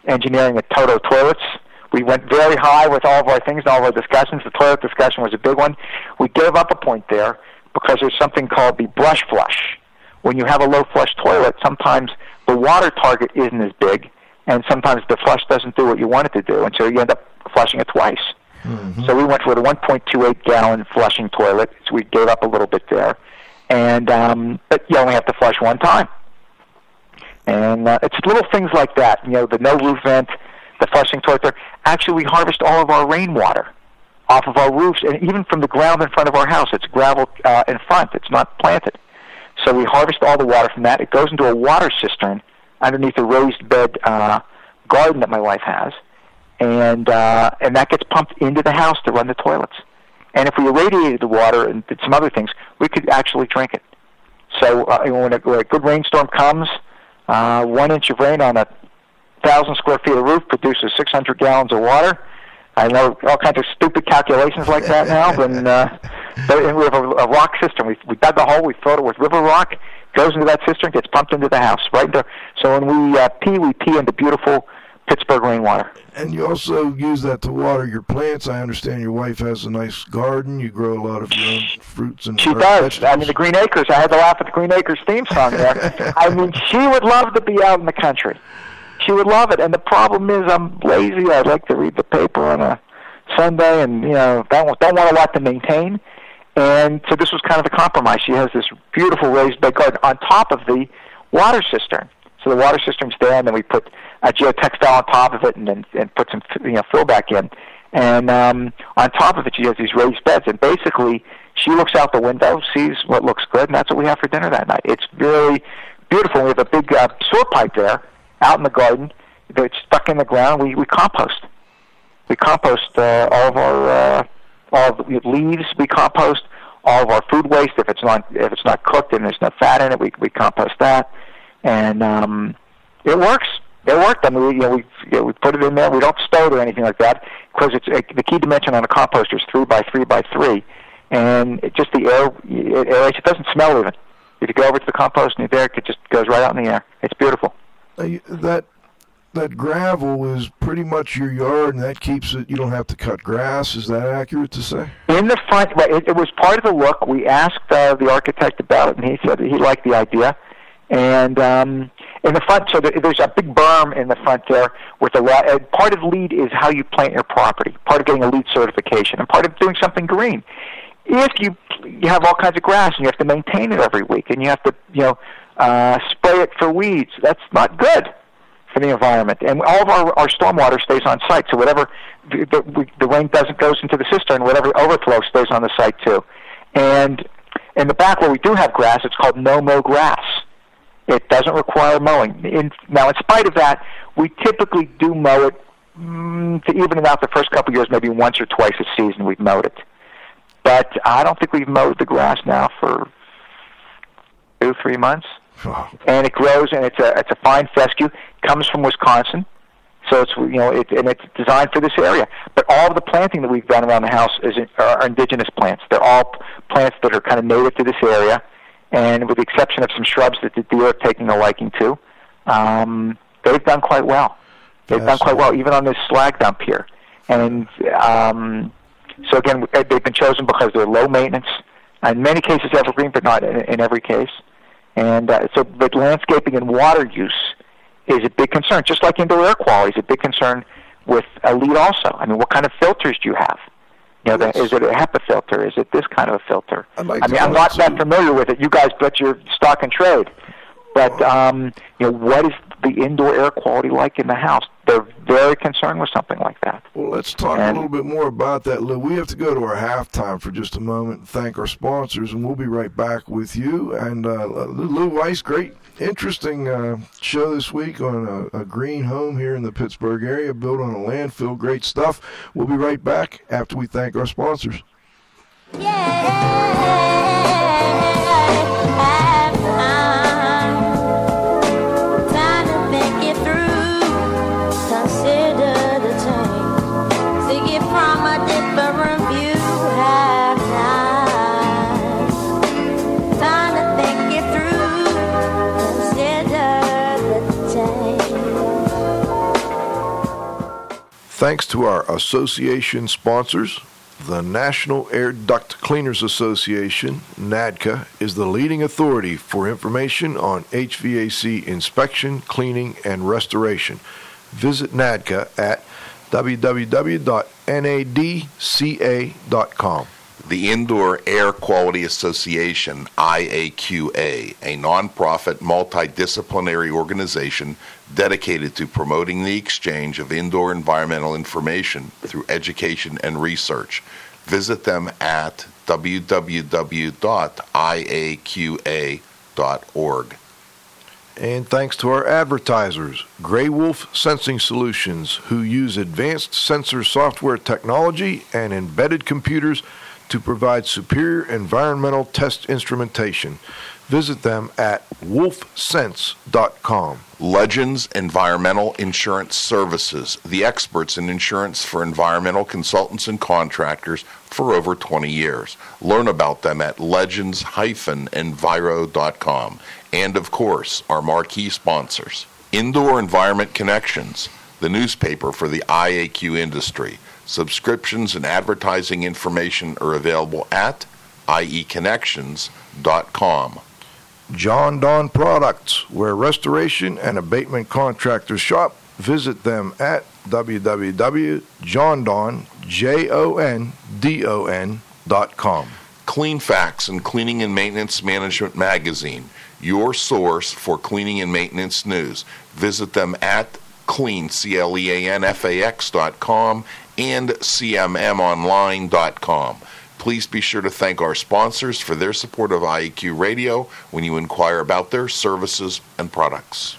engineering at Toto Toilets. We went very high with all of our things and all of our discussions. The toilet discussion was a big one. We gave up a point there because there's something called the brush flush. When you have a low flush toilet, sometimes the water target isn't as big, and sometimes the flush doesn't do what you want it to do, and so you end up flushing it twice. So we went with a 1.28 gallon flushing toilet. So we gave up a little bit there, and um, but you only have to flush one time. And uh, it's little things like that. You know, the no roof vent, the flushing toilet. There. Actually, we harvest all of our rainwater off of our roofs, and even from the ground in front of our house. It's gravel uh, in front. It's not planted. So we harvest all the water from that. It goes into a water cistern underneath a raised bed uh, garden that my wife has, and uh, and that gets pumped into the house to run the toilets. And if we irradiated the water and did some other things, we could actually drink it. So uh, when, a, when a good rainstorm comes, uh, one inch of rain on a thousand square feet of roof produces 600 gallons of water. I know all kinds of stupid calculations like that now, but, uh, but and we have a, a rock cistern. We, we dug a hole, we filled it with river rock, goes into that cistern, gets pumped into the house. Right into, so when we uh, pee, we pee into beautiful Pittsburgh rainwater. And you also use that to water your plants. I understand your wife has a nice garden. You grow a lot of your own fruits and She does. I mean, the Green Acres. I had to laugh at the Green Acres theme song there. I mean, she would love to be out in the country. She would love it. And the problem is, I'm lazy. I'd like to read the paper on a Sunday, and you know, don't don't want a lot to maintain. And so this was kind of the compromise. She has this beautiful raised bed garden on top of the water cistern. So the water cistern's there, and then we put a geotextile on top of it, and then and put some you know fill back in. And um, on top of it, she has these raised beds, and basically she looks out the window, sees what looks good, and that's what we have for dinner that night. It's really beautiful. We have a big uh, sewer pipe there out in the garden that's stuck in the ground. We we compost. We compost uh, all of our uh, all of the leaves. We compost all of our food waste. If it's not if it's not cooked and there's no fat in it, we we compost that, and um, it works. It worked. I mean, we, you know, we you know, we put it in there. We don't stow it or anything like that because it's uh, the key dimension on a composter is three by three by three, and it just the air it aerates. It doesn't smell even. If you go over to the compost and you're there, it just goes right out in the air. It's beautiful. Uh, that that gravel is pretty much your yard, and that keeps it. You don't have to cut grass. Is that accurate to say? In the front, it, it was part of the look. We asked uh, the architect about it, and he said he liked the idea. And um, in the front, so there, there's a big berm in the front there with a lot. Uh, part of LEED is how you plant your property. Part of getting a LEED certification, and part of doing something green. If you you have all kinds of grass and you have to maintain it every week, and you have to you know uh, spray it for weeds, that's not good for the environment. And all of our, our stormwater stays on site, so whatever the, the, the rain doesn't goes into the cistern, whatever overflow stays on the site too. And in the back where we do have grass, it's called no-mow grass. It doesn't require mowing. In, now, in spite of that, we typically do mow it mm, to even it out the first couple of years, maybe once or twice a season we've mowed it. But I don't think we've mowed the grass now for two, three months. And it grows, and it's a it's a fine fescue. Comes from Wisconsin, so it's you know it, and it's designed for this area. But all of the planting that we've done around the house is are indigenous plants. They're all plants that are kind of native to this area, and with the exception of some shrubs that the deer are taking a liking to, um, they've done quite well. They've done quite well, even on this slag dump here. And um, so again, they've been chosen because they're low maintenance. In many cases, evergreen, but not in, in every case. And uh, so, but landscaping and water use is a big concern. Just like indoor air quality is a big concern with a LEED also. I mean, what kind of filters do you have? You know, the, is it a HEPA filter? Is it this kind of a filter? I, like I mean, I'm not ask that familiar with it. You guys, but your stock and trade. But um, you know, what is the indoor air quality like in the house? They're very concerned with something like that. Well, let's talk a little bit more about that, Lou. We have to go to our halftime for just a moment and thank our sponsors, and we'll be right back with you. And uh, Lou Weiss, great, interesting uh, show this week on a, a green home here in the Pittsburgh area, built on a landfill. Great stuff. We'll be right back after we thank our sponsors. Thanks to our association sponsors, the National Air Duct Cleaners Association, NADCA, is the leading authority for information on HVAC inspection, cleaning, and restoration. Visit NADCA at www.nadca.com. The Indoor Air Quality Association, IAQA, a nonprofit multidisciplinary organization dedicated to promoting the exchange of indoor environmental information through education and research. Visit them at www.iaqa.org. And thanks to our advertisers, Grey Wolf Sensing Solutions, who use advanced sensor software technology and embedded computers to provide superior environmental test instrumentation. Visit them at wolfsense.com. Legends Environmental Insurance Services, the experts in insurance for environmental consultants and contractors for over 20 years. Learn about them at legends-enviro.com. And of course, our marquee sponsors. Indoor Environment Connections, the newspaper for the IAQ industry. Subscriptions and advertising information are available at ieconnections.com. Jon-Don Products, where restoration and abatement contractors shop. Visit them at www.jondon.com. Cleanfax and Cleaning and Maintenance Management Magazine, your source for cleaning and maintenance news. Visit them at clean, C-L-E-A-N-F-A-X dot com and cmmonline.com. Please be sure to thank our sponsors for their support of IEQ Radio when you inquire about their services and products.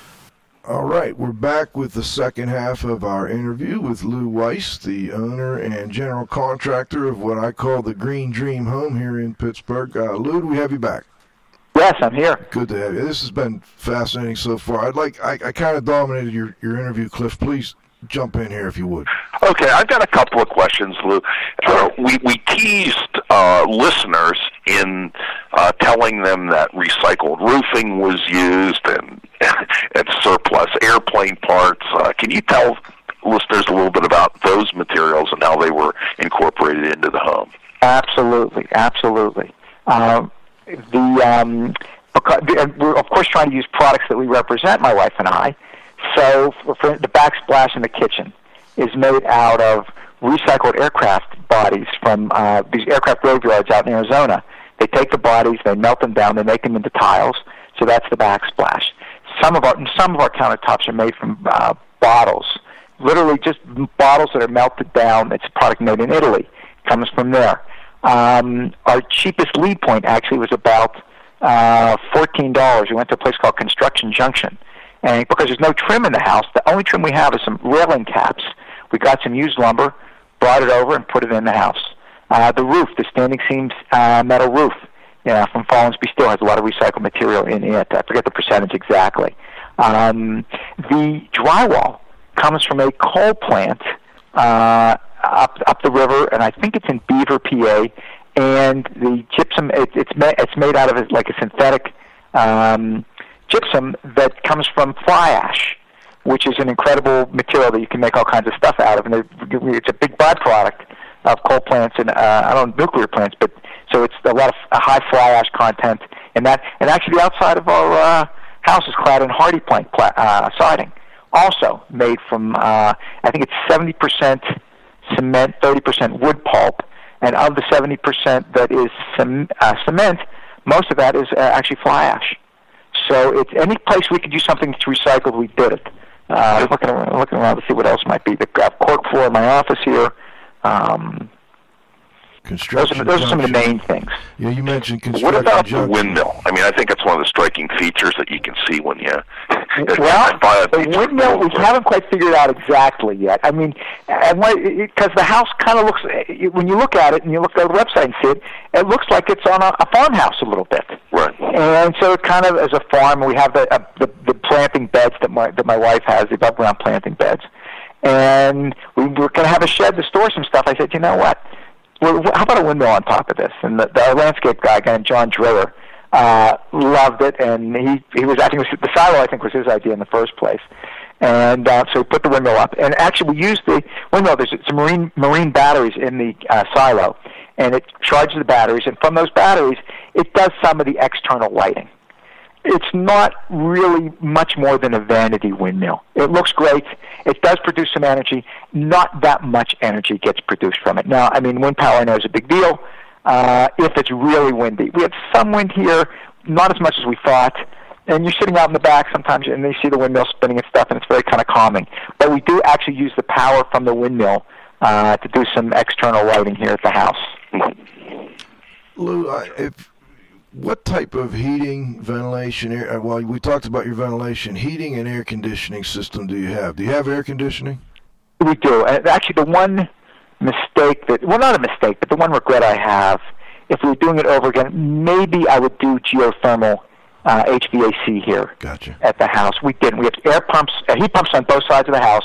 All right, we're back with the second half of our interview with Lou Weiss, the owner and general contractor of what I call the Green Dream Home here in Pittsburgh. Uh, Lou, do we have you back? Yes, I'm here. Good to have you. This has been fascinating so far. I'd like I, I kind of dominated your, your interview, Cliff. Please jump in here if you would. Okay, I've got a couple of questions, Lou. Uh, we we teased uh, listeners in uh, telling them that recycled roofing was used and and surplus airplane parts. Uh, can you tell listeners a little bit about those materials and how they were incorporated into the home? Absolutely, absolutely. Um, the um, because, we're of course trying to use products that we represent, my wife and I. So, for, for the backsplash in the kitchen is made out of recycled aircraft bodies from uh, these aircraft graveyards out in Arizona. They take the bodies, they melt them down, they make them into tiles. So that's the backsplash. some of our some of our countertops are made from uh, bottles, literally just bottles that are melted down. It's a product made in Italy. Comes from there. Um, our cheapest LEED point actually was about uh, fourteen dollars. We went to a place called Construction Junction, and because there's no trim in the house, the only trim we have is some railing caps. We got some used lumber, brought it over, and put it in the house. Uh, the roof, the standing seam uh, metal roof, you know, from Follansbee Steel has a lot of recycled material in it. I forget the percentage exactly. Um, the drywall comes from a coal plant uh, up up the river, and I think it's in Beaver, PA. And the gypsum, it, it's ma- it's made out of like a synthetic um, gypsum that comes from fly ash, which is an incredible material that you can make all kinds of stuff out of, and it's a big byproduct of coal plants and uh, I don't know nuclear plants, but so it's a lot of a high fly ash content in that. And actually, the outside of our uh, house is clad in HardiePlank pla- uh, siding, also made from uh, I think it's seventy percent cement, thirty percent wood pulp, and of the seventy percent that is cem- uh, cement, most of that is uh, actually fly ash. So it's any place we could use something that's recycled, we did it. Uh, I'm looking around, looking around to see what else might be. The uh, cork floor in my office here. Um, those are, those are some of the main things. Yeah, you mentioned construction. What construction. about the windmill? I mean, I think it's one of the striking features that you can see when you. Well, the windmill we haven't quite figured out exactly yet. I mean, and because the house kind of looks when you look at it and you look at the website and see it, it looks like it's on a, a farmhouse a little bit. Right. And so it kind of as a farm, we have the, uh, the the planting beds that my that my wife has, the above ground planting beds, and we were going to have a shed to store some stuff. I said, you know what? Well, how about a windmill on top of this? And the, the landscape guy, named John Driller, uh, loved it, and he he was was, the silo I think was his idea in the first place. And uh, so we put the windmill up, and actually we used the windmill. There's some marine marine batteries in the uh, silo, and it charges the batteries, and from those batteries, it does some of the external lighting it's not really much more than a vanity windmill. It looks great. It does produce some energy. Not that much energy gets produced from it. Now, I mean, wind power I know is a big deal uh, if it's really windy. We have some wind here, not as much as we thought. And you're sitting out in the back sometimes, and you see the windmill spinning and stuff, and it's very kind of calming. But we do actually use the power from the windmill uh, to do some external lighting here at the house. Lou, I- if what type of heating, ventilation, air? uh, Well, we talked about your ventilation, heating, and air conditioning system. Do you have? Do you have air conditioning? We do. And actually, the one mistake that, well, not a mistake, but the one regret I have, if we were doing it over again, maybe I would do geothermal uh, HVAC here Gotcha. at the house. We didn't. We have air pumps, uh, heat pumps on both sides of the house.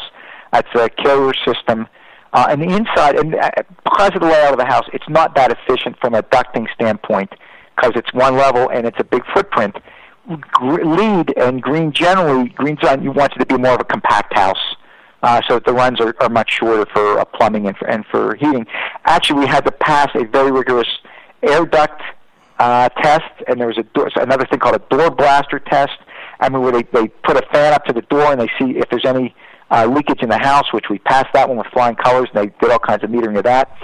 That's a carrier system. Uh, and the inside, and uh, because of the layout of the house, it's not that efficient from a ducting standpoint because it's one level and it's a big footprint. LEED and green generally, green design, you want it to be more of a compact house. Uh, so the runs are, are much shorter for uh, plumbing and for, and for heating. Actually, we had to pass a very rigorous air duct uh, test, and there was a door, another thing called a door blaster test. I mean, where they, they put a fan up to the door and they see if there's any uh, leakage in the house, which we passed that one with flying colors, and they did all kinds of metering of that.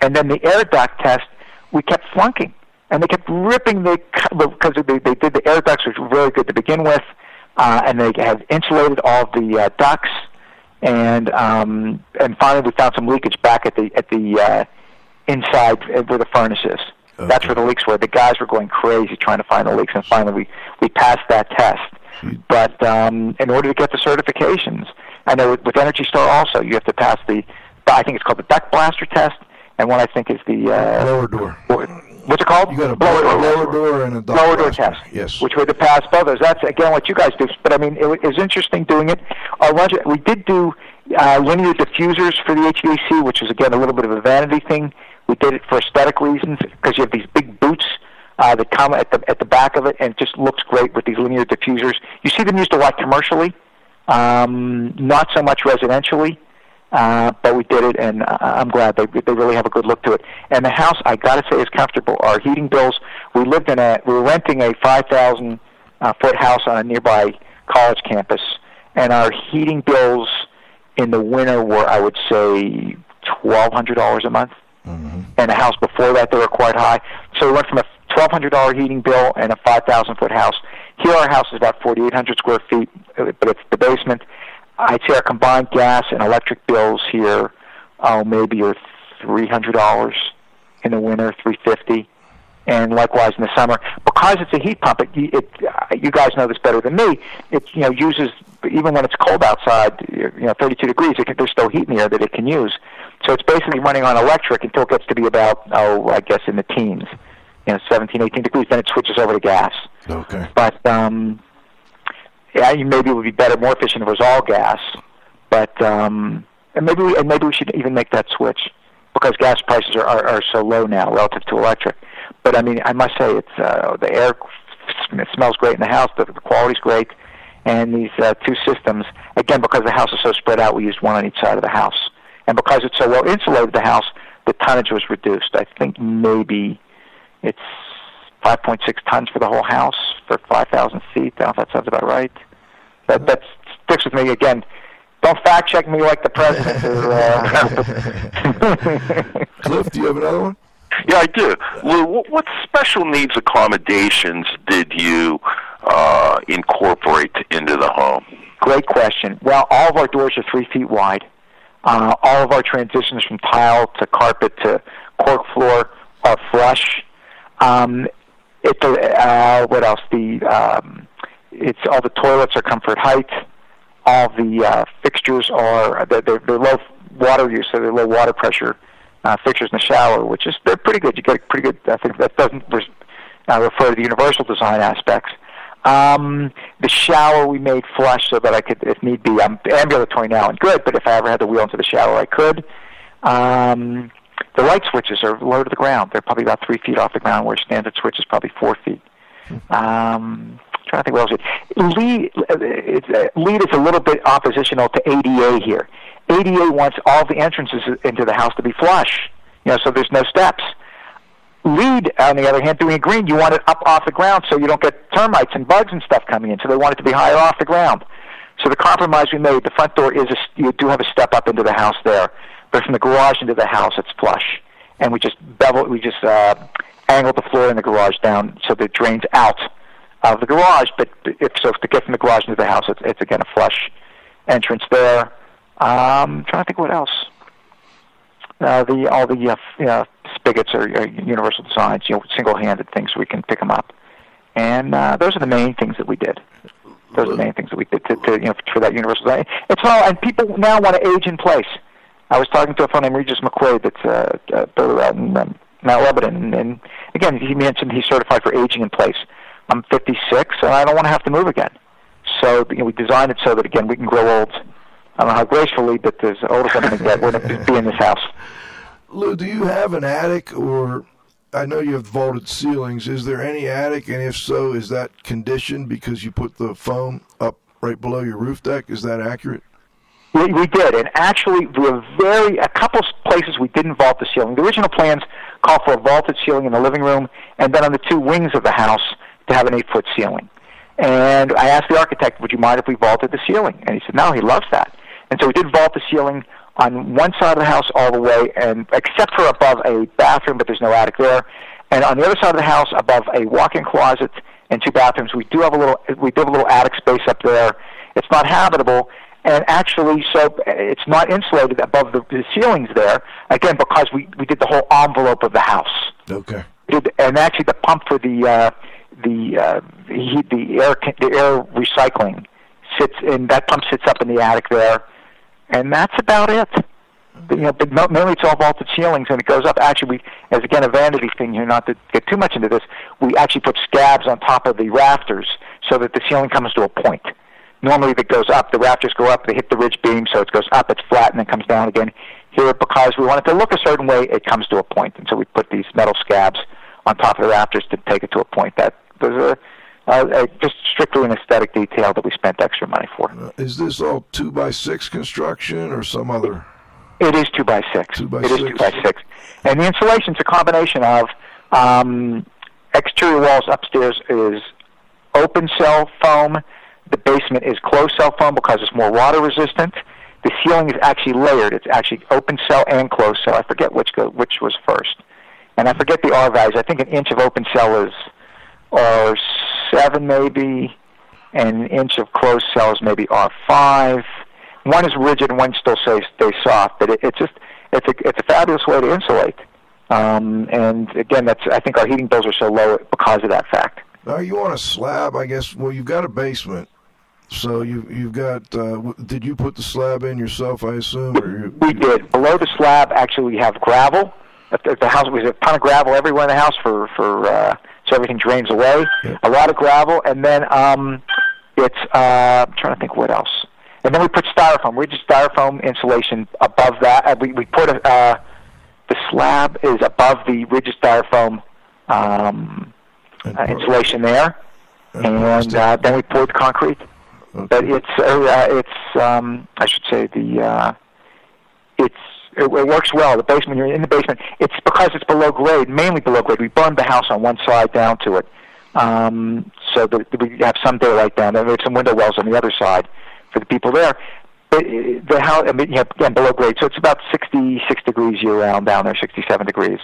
And then the air duct test, we kept flunking, and they kept ripping the because they, they did the air ducts, which were very good to begin with, uh, and they had insulated all the uh, ducts, and um, and finally we found some leakage back at the at the uh, inside where the furnace is. That's where the leaks were. The guys were going crazy trying to find the leaks, and finally we we passed that test. But um, in order to get the certifications, I know with, with Energy Star also you have to pass the I think it's called the duct blaster test, and one I think is the uh, Lower door. What's it called? You got a Blower lower, door. lower door and a Lower door test. Yes. Which way to pass both those. That's again what you guys do. But I mean, it, wa- was interesting doing it. Our lunch, we did do uh, linear diffusers for the HVAC, which is again a little bit of a vanity thing. We did it for aesthetic reasons because you have these big boots uh, that come at the at the back of it, and it just looks great with these linear diffusers. You see them used a lot commercially, um, not so much residentially. Uh, but we did it, and uh, I'm glad they they really have a good look to it. And the house, I got to say, is comfortable. Our heating bills. We lived in a we were renting a 5,000 uh, foot house on a nearby college campus, and our heating bills in the winter were, I would say, twelve hundred dollars a month. And the house before that, they were quite high. So we went from a twelve hundred dollar heating bill and a five thousand foot house. Here, our house is about 4,800 square feet, but it's the basement. I'd say our combined gas and electric bills here, oh, maybe are $300 in the winter, 350 and likewise in the summer. Because it's a heat pump, it, it, you guys know this better than me. It you know uses even when it's cold outside, you know 32 degrees, it can, there's still heat in the air that it can use. So it's basically running on electric until it gets to be about oh I guess in the teens, you know seventeen, eighteen degrees. Then it switches over to gas. Okay. But um, yeah, maybe it would be better, more efficient if it was all gas. But um, and maybe we, and maybe we should even make that switch because gas prices are, are, are so low now relative to electric. But I mean, I must say, it's uh, the air it smells great in the house. The, the quality's great, and these uh, two systems again because the house is so spread out, we used one on each side of the house, and because it's so well insulated, the house the tonnage was reduced. I think maybe it's 5.6 tons for the whole house for 5,000 feet. I don't know if that sounds about right. That that sticks with me again. Don't fact check me like the president. Or, uh... Cliff, do you have another one? Yeah, I do. Lou, what, what special needs accommodations did you uh, incorporate into the home? Great question. Well, all of our doors are three feet wide. Uh, all of our transitions from tile to carpet to cork floor are flush. Um, it, uh, what else? The um, it's all the toilets are comfort height. All the uh, fixtures are they're, they're, they're low water use, so they're low water pressure uh, fixtures in the shower, which is they're pretty good. You get a pretty good. I think that doesn't re- uh, refer to the universal design aspects. Um, the shower we made flush so that I could, if need be, I'm ambulatory now and good, but if I ever had to wheel into the shower, I could. Um, the light switches are low to the ground. They're probably about three feet off the ground, where a standard switch is probably four feet. Um, trying to think what else. LEED, it's, uh, LEED is a little bit oppositional to ADA here. ADA wants all the entrances into the house to be flush, you know, so there's no steps. LEED, on the other hand, doing green, you want it up off the ground so you don't get termites and bugs and stuff coming in. So they want it to be higher off the ground. So the compromise we made, the front door is a, you do have a step up into the house there, but from the garage into the house, it's flush. And we just bevel, we just uh, angled the floor in the garage down so that it drains out of the garage. But if so, to get from the garage into the house, it's, it's again a flush entrance there. Um, trying to think what else. Uh, the all the uh, you know, spigots are, are universal designs, you know, single-handed things so we can pick them up, and uh, those are the main things that we did. Those are the main things that we did to, to you know for that universal design. It's all, and people now want to age in place. I was talking to a fellow named Regis McQuaid that's uh, uh, in um, Mount Lebanon, and, and again he mentioned he's certified for aging in place. I'm 56, and I don't want to have to move again. So you know, we designed it so that again we can grow old I don't know how gracefully, but as old as I'm going to get, we're going to be in this house. Lou, do you have an attic, or I know you have vaulted ceilings. Is there any attic, and if so, is that conditioned because you put the foam up right below your roof deck? Is that accurate? We, we did, and actually, we were very a couple places we didn't vault the ceiling. The original plans called for a vaulted ceiling in the living room, and then on the two wings of the house to have an eight-foot ceiling. And I asked the architect, "Would you mind if we vaulted the ceiling?" And he said, "No, he loves that." And so we did vault the ceiling on one side of the house all the way, and except for above a bathroom, but there's no attic there. And on the other side of the house, above a walk-in closet and two bathrooms, we do have a little we do have a little attic space up there. It's not habitable, and actually, so it's not insulated above the, the ceilings there. Again, because we we did the whole envelope of the house. Okay. Did, and actually, the pump for the uh, the uh, heat, the air the air recycling sits in that pump sits up in the attic there and that's about it. You know, but mainly it's all vaulted ceilings, and it goes up. Actually, we, as again a vanity thing here, not to get too much into this, we actually put scabs on top of the rafters so that the ceiling comes to a point. Normally, if it goes up, the rafters go up, they hit the ridge beam, so it goes up, it's flat, and then comes down again. Here, because we want it to look a certain way, it comes to a point, and so we put these metal scabs on top of the rafters to take it to a point. That was a uh, uh, just strictly an aesthetic detail that we spent extra money for. Uh, is this all two by six construction or some other? It is two by six. Two by it six. is two by six, and the insulation's a combination of um, exterior walls upstairs is open cell foam. The basement is closed cell foam because it's more water resistant. The ceiling is actually layered. It's actually open cell and closed cell. I forget which go, which was first, and I forget the R values. I think an inch of open cell is or R7 maybe, and an inch of closed cell is maybe R5. One is rigid and one still stays stays soft, but it, it's just it's a it's a fabulous way to insulate. Um, and again, that's I think our heating bills are so low because of that fact. Now you on a slab, I guess. Well, you've got a basement, so you you've got. Uh, did you put the slab in yourself? I assume. Or you, We did below the slab. Actually, we have gravel. At the, at the house, we have a ton of gravel everywhere in the house for for uh, so everything drains away. Yeah. A lot of gravel, and then um, it's uh, I'm trying to think what else. And then we put styrofoam. We just styrofoam insulation above that. Uh, we we put a, uh, the slab is above the rigid styrofoam um, uh, insulation there, and and uh, then we poured concrete. Okay. But it's uh, it's um, I should say the uh, it's it, it works well. The basement you're in the basement. It's because it's below grade, mainly below grade. We burned the house on one side down to it, um, so that we have some daylight down there. There's some window wells on the other side for the people there. But uh, the house, I mean, you know, again, below grade, so it's about 66 degrees year round down there, 67 degrees.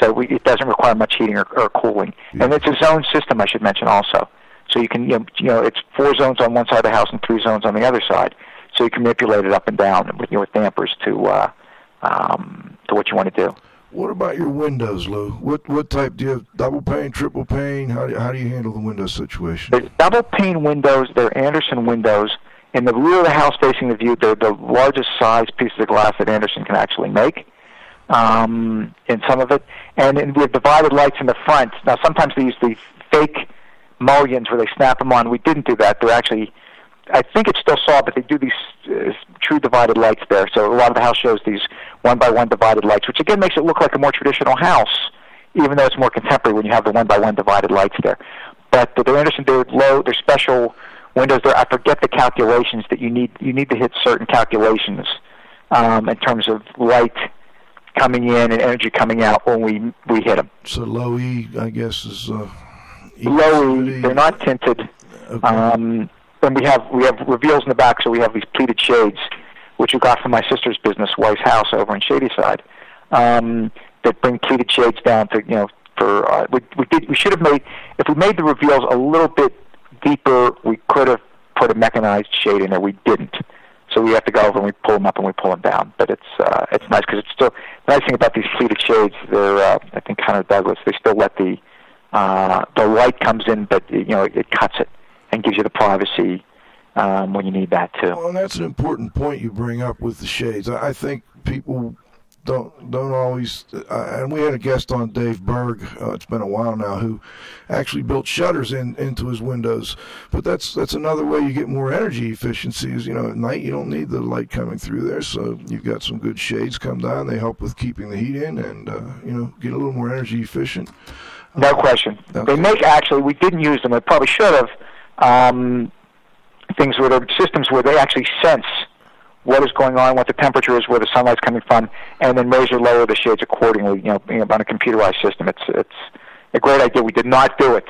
So we, it doesn't require much heating or, or cooling. And it's a zone system, I should mention also. So you can, you know, you know, it's four zones on one side of the house and three zones on the other side. So you can manipulate it up and down with your dampers to uh, um, to what you want to do. What about your windows, Lou? What what type do you have? Double pane, triple pane? How do how do you handle the window situation? There's double pane windows. They're Andersen windows. In the rear of the house facing the view, they're the largest size pieces of glass that Andersen can actually make. Um, in some of it, and in, we have divided lights in the front. Now, sometimes they use the fake mullions where they snap them on. We didn't do that. They're actually, I think it's still saw, but they do these uh, true divided lights there. So a lot of the house shows these one by one divided lights, which again makes it look like a more traditional house, even though it's more contemporary when you have the one by one divided lights there. But they're Andersen, they're low, they're special windows there. I forget the calculations that you need. You need to hit certain calculations um, in terms of light coming in and energy coming out when we we hit them. So low E, I guess, is uh, Low E- they're not tinted. Okay. Um, and we have we have reveals in the back, so we have these pleated shades, which we got from my sister's business, Wife's House, over in Shadyside, um, that bring pleated shades down to you know for uh, we we did we should have made if we made the reveals a little bit deeper, we could have put a mechanized shade in there. We didn't. So we have to go over and we pull them up and we pull them down. But it's uh, it's nice because it's still the nice thing about these pleated shades. They're uh, I think Hunter Douglas. They still let the uh, the light comes in, but you know it cuts it and gives you the privacy um, when you need that too. Well, and that's an important point you bring up with the shades. I, I think people don't don't always. Uh, and we had a guest on, Dave Berg. Uh, it's been a while now, who actually built shutters in into his windows. But that's that's another way you get more energy efficiency. Is you know at night you don't need the light coming through there, so you've got some good shades come down. They help with keeping the heat in, and uh, you know get a little more energy efficient. No question. Okay. They make actually. We didn't use them. I probably should have. Um, things where are systems where they actually sense what is going on, what the temperature is, where the sunlight's coming from, and then raise or lower the shades accordingly. You know, you know, on a computerized system, it's it's a great idea. We did not do it.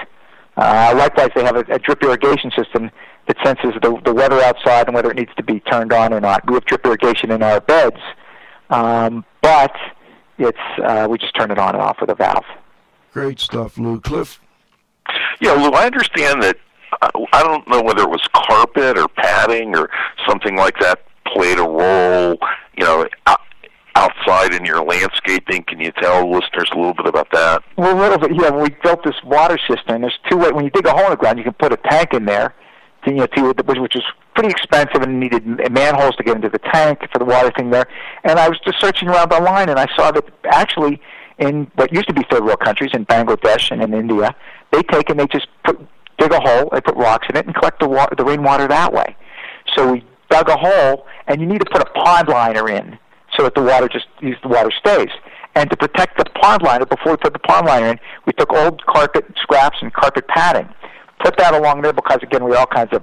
Uh, likewise, they have a, a drip irrigation system that senses the, the weather outside and whether it needs to be turned on or not. We have drip irrigation in our beds, um, but it's uh, we just turn it on and off with a valve. Great stuff, Lou. Cliff. Yeah, Lou, I understand that. uh, I don't know whether it was carpet or padding or something like that played a role. You know, outside in your landscaping. Can you tell listeners a little bit about that? Well, a little bit. Yeah, when we built this water system, there's two ways. When you dig a hole in the ground, you can put a tank in there, you know, to, which is pretty expensive and needed manholes to get into the tank for the water thing there. And I was just searching around online, and I saw that actually in what used to be third world countries, in Bangladesh and in India, they take and they just put dig a hole, they put rocks in it, and collect the water, the rainwater that way. So we dug a hole, and you need to put a pond liner in so that the water just the water stays. And to protect the pond liner, before we put the pond liner in, we took old carpet scraps and carpet padding, put that along there because again we had all kinds of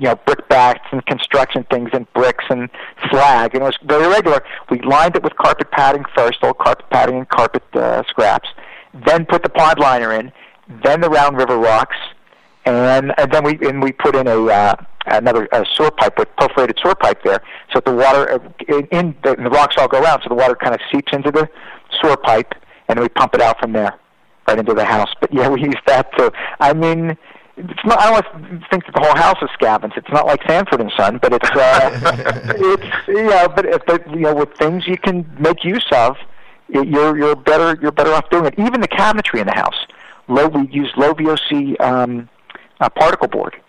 you know brickbats and construction things and bricks and slag, and it was very regular. We lined it with carpet padding first, old carpet padding and carpet uh, scraps, then put the pond liner in, then the round river rocks, and, and then we and we put in a uh, another uh, sewer pipe with perforated sewer pipe there, so that the water uh, in, in the, the rocks all go around, so the water kind of seeps into the sewer pipe, and we pump it out from there right into the house. But yeah, we use that too. I mean, it's not. I don't think that the whole house is scavenged. It's not like Sanford and Son, but it's uh, it's you know, but but you know, with things you can make use of, you're you're better you're better off doing it. Even the cabinetry in the house, low we use low VOC um, uh, particle board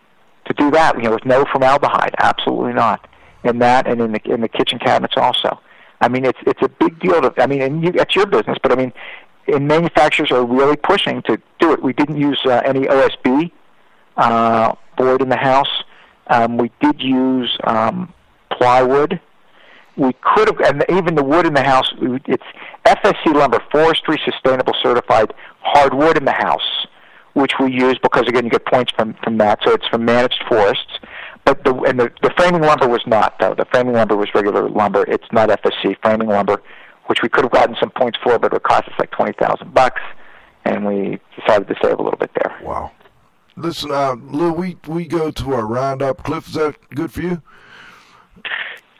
to do that. You know, with no formaldehyde, absolutely not. In that, and in the in the kitchen cabinets also. I mean, it's it's a big deal. To, I mean, and you, it's your business, but I mean, and manufacturers are really pushing to do it. We didn't use uh, any OSB uh, board in the house. Um, we did use um, plywood. We could have, and even the wood in the house, it's FSC lumber, forestry sustainable certified hardwood in the house, which we use because again you get points from from that. So it's from managed forests. But the and the, the framing lumber was not though. The framing lumber was regular lumber. It's not FSC framing lumber, which we could have gotten some points for, but it would cost us like twenty thousand bucks, and we decided to save a little bit there. Wow. Listen, uh, Lou, we, we go to our roundup. Cliff, is that good for you?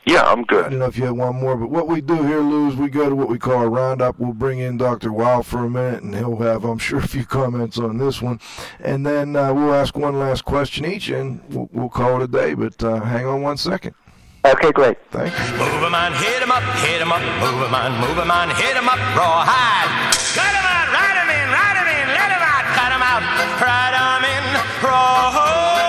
Yeah, I'm good. I don't know if you had one more, but what we do here, Lou, is we go to what we call a roundup. We'll bring in Dr. Wild for a minute, and he'll have, I'm sure, a few comments on this one. And then uh, we'll ask one last question each, and we'll, we'll call it a day. But uh, hang on one second. Okay, great. Thank you. Move 'em on, hit 'em up, hit 'em up, move 'em on, move 'em on, hit 'em up, rawhide. Cut 'em out, ride 'em in, ride 'em in, let 'em out, cut 'em out, ride 'em in, All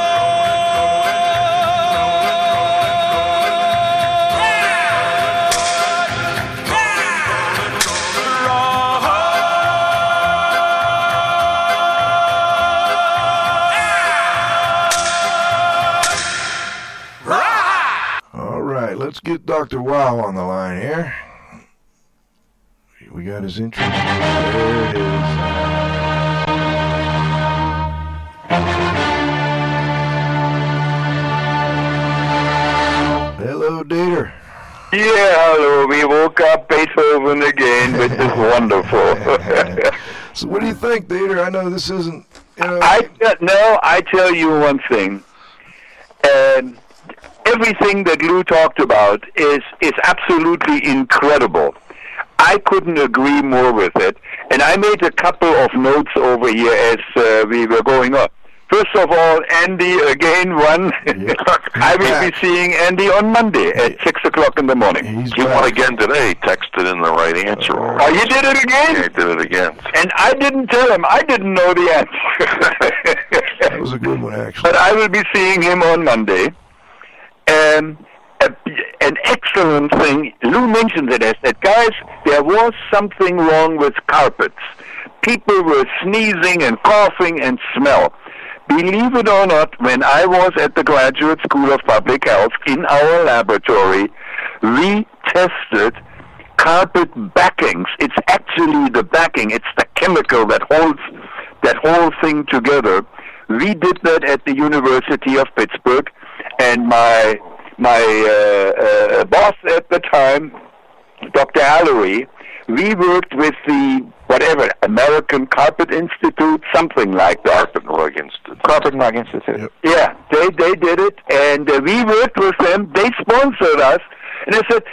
let's get Dr. Wow on the line here. We got his intro. There it is. Hello, Dater. Yeah, hello. We woke up Beethoven again, which is wonderful. So, what do you think, Dater? I know this isn't. You know, I no, I tell you one thing. Um, everything that Lou talked about is is absolutely incredible. I couldn't agree more with it, and I made a couple of notes over here as uh, we were going on. First of all, Andy again won. I will be seeing Andy on Monday at six o'clock in the morning. He's He won back. again today. Texted in the right answer. Oh, you did it again? Yeah, he did it again. And I didn't tell him. I didn't know the answer. That was a good one, actually. but I will be seeing him on Monday. And a, an excellent thing, Lou mentioned it as that, guys, there was something wrong with carpets. People were sneezing and coughing and smell. Believe it or not, when I was at the Graduate School of Public Health in our laboratory, we tested carpet backings. It's actually the backing. It's the chemical that holds that whole thing together. We did that at the University of Pittsburgh, and my my uh, uh, boss at the time, Dr. Allery, we worked with the whatever American Carpet Institute, something like that. Carpet and Rug Institute. Carpet and Rug Institute. Yep. Yeah, they they did it, and uh, we worked with them. They sponsored us, and I said,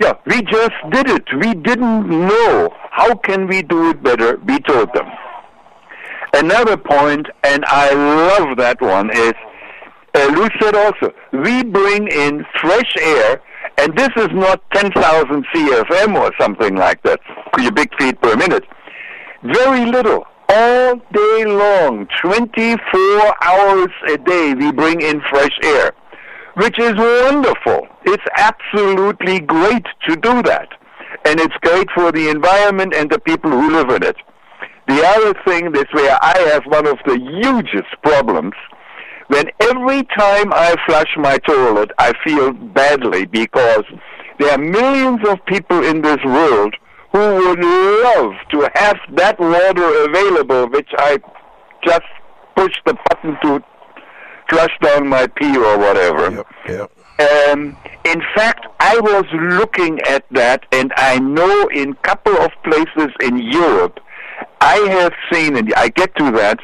"Yeah, we just did it. We didn't know. How can we do it better?" We told them. Another point, and I love that one, is also, we bring in fresh air, and this is not 10,000 CFM or something like that, cubic feet per minute. Very little. All day long, 24 hours a day, we bring in fresh air, which is wonderful. It's absolutely great to do that. And it's great for the environment and the people who live in it. The other thing that's where I have one of the hugest problems. When every time I flush my toilet, I feel badly because there are millions of people in this world who would love to have that water available, which I just push the button to flush down my pee or whatever. Yep, yep. Um, in fact, I was looking at that, and I know in couple of places in Europe, I have seen, and I get to that,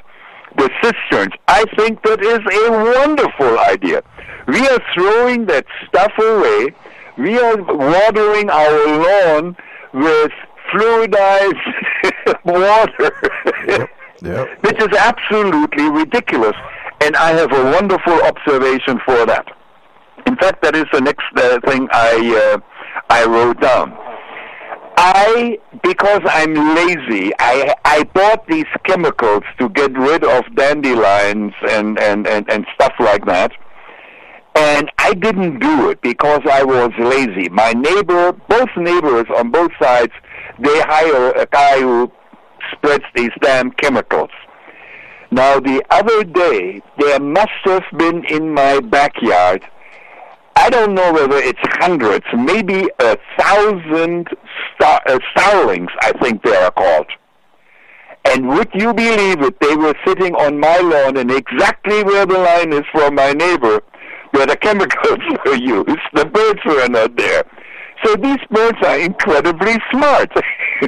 the cisterns. I think that is a wonderful idea. We are throwing that stuff away. We are watering our lawn with fluidized water. Yep. which is absolutely ridiculous. And I have a wonderful observation for that. In fact, that is the next uh, thing I uh, I wrote down. I, because I'm lazy, I I bought these chemicals to get rid of dandelions and and and, and stuff like that. And I didn't do it because I was lazy. My neighbor, both neighbors on both sides, they hire a guy who spreads these damn chemicals. Now, the other day, there must have been in my backyard, I don't know whether it's hundreds, maybe a thousand star- uh, starlings, I think they are called. And would you believe it, they were sitting on my lawn and exactly where the line is from my neighbor, where the chemicals were used, the birds were not there. So these birds are incredibly smart.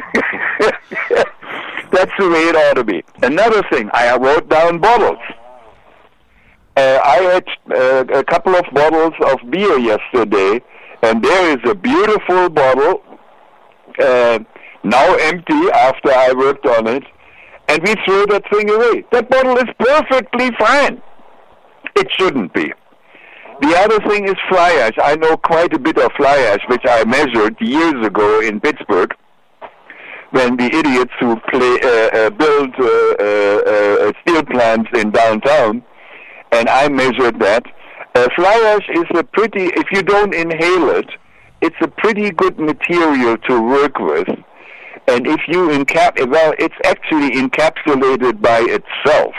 That's the way it ought to be. Another thing, I wrote down bottles. Uh, I had uh, a couple of bottles of beer yesterday, and there is a beautiful bottle, uh, now empty after I worked on it, and we threw that thing away. That bottle is perfectly fine. It shouldn't be. The other thing is fly ash. I know quite a bit of fly ash, which I measured years ago in Pittsburgh when the idiots who play, uh, uh, build uh, uh, uh, steel plants in downtown, and I measured that. Uh, fly ash is a pretty, if you don't inhale it, it's a pretty good material to work with. And if you encap, well, it's actually encapsulated by itself.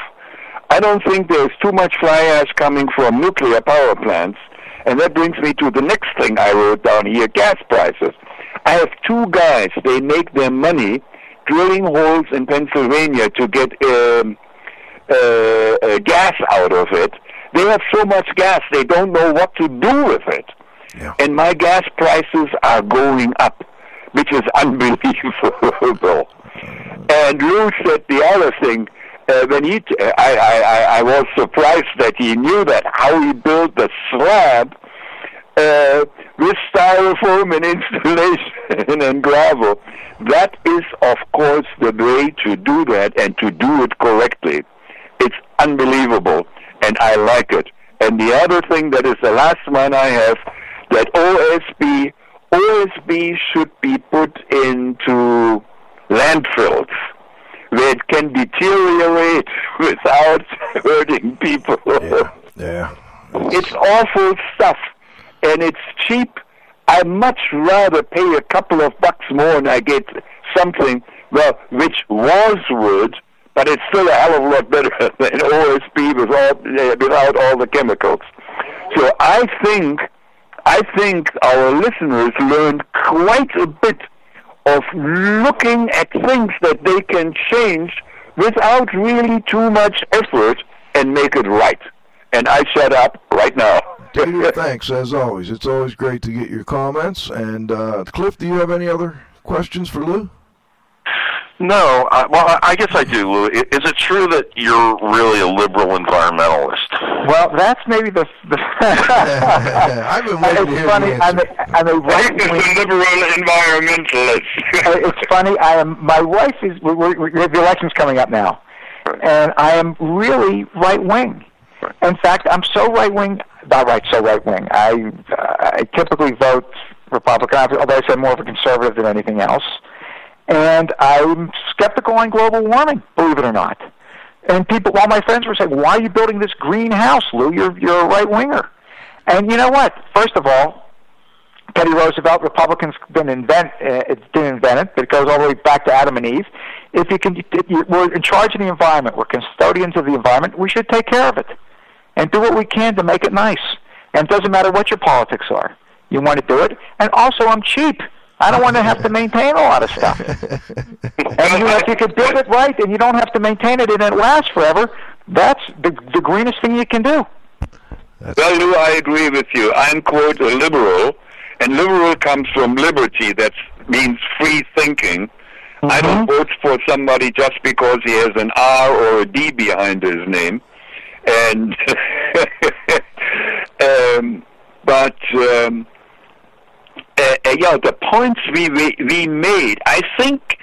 I don't think there's too much fly ash coming from nuclear power plants. And that brings me to the next thing I wrote down here, gas prices. I have two guys, they make their money drilling holes in Pennsylvania to get um, uh, uh, gas out of it. They have so much gas, they don't know what to do with it. And my gas prices are going up, which is unbelievable. And Lou said the other thing, uh, when he, t- I, was surprised that he knew that, how he built the slab uh, with styrofoam and insulation and gravel. That is, of course, the way to do that and to do it correctly. It's unbelievable, and I like it. And the other thing that is the last one I have, that OSB, OSB should be put into landfills where it can deteriorate without hurting people. Yeah. It's awful stuff, and it's cheap. I much rather pay a couple of bucks more and I get something, well, which was wood, but it's still a hell of a lot better than OSB without, without all the chemicals. So I think, I think our listeners learned quite a bit of looking at things that they can change without really too much effort and make it right. And I shut up right now. Thanks as always. It's always great to get your comments. And uh, Cliff, do you have any other questions for Lou? No, uh, well, I- I guess I do, Lou. Is it true that you're really a liberal environmentalist? Well, that's maybe the. the I've been waiting to it's hear funny. the I'm answer. a, I'm a right wing. liberal environmentalist. it's funny. I am. My wife is. We're, we're, the election's coming up now, and I am really right wing. In fact, I'm so right wing. Not right, so right wing. I uh, I typically vote Republican, although I say more of a conservative than anything else. And I'm skeptical on global warming, believe it or not. And people, all my friends were saying, "Why are you building this greenhouse, Lou? You're you're a right winger." And you know what? First of all, Teddy Roosevelt, Republicans didn't invent uh, it didn't invent it, but it goes all the way back to Adam and Eve. If you can, if you, we're in charge of the environment. We're custodians of the environment. We should take care of it and do what we can to make it nice. And it doesn't matter what your politics are. You want to do it. And also, I'm cheap. I don't want to have to maintain a lot of stuff. and you know, if you could build it right and you don't have to maintain it and it lasts forever, that's the, the greenest thing you can do. Well, Lou, I agree with you. I'm, quote, a liberal, and liberal comes from liberty. That means free thinking. I don't vote for somebody just because he has an R or a D behind his name. And, um, but, um, uh, uh, yeah, the points we, we we made, I think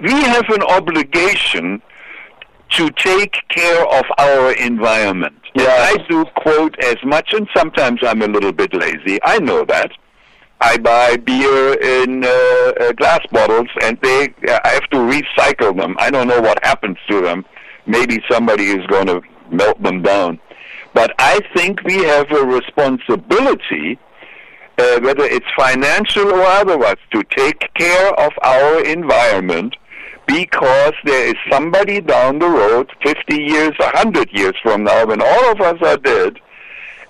we have an obligation to take care of our environment. And I do quote as much, and sometimes I'm a little bit lazy. I know that. I buy beer in uh, uh, glass bottles, and they uh, I have to recycle them. I don't know what happens to them. Maybe somebody is going to melt them down. But I think we have a responsibility, uh, whether it's financial or otherwise, to take care of our environment because there is somebody down the road, 50 years, 100 years from now, when all of us are dead,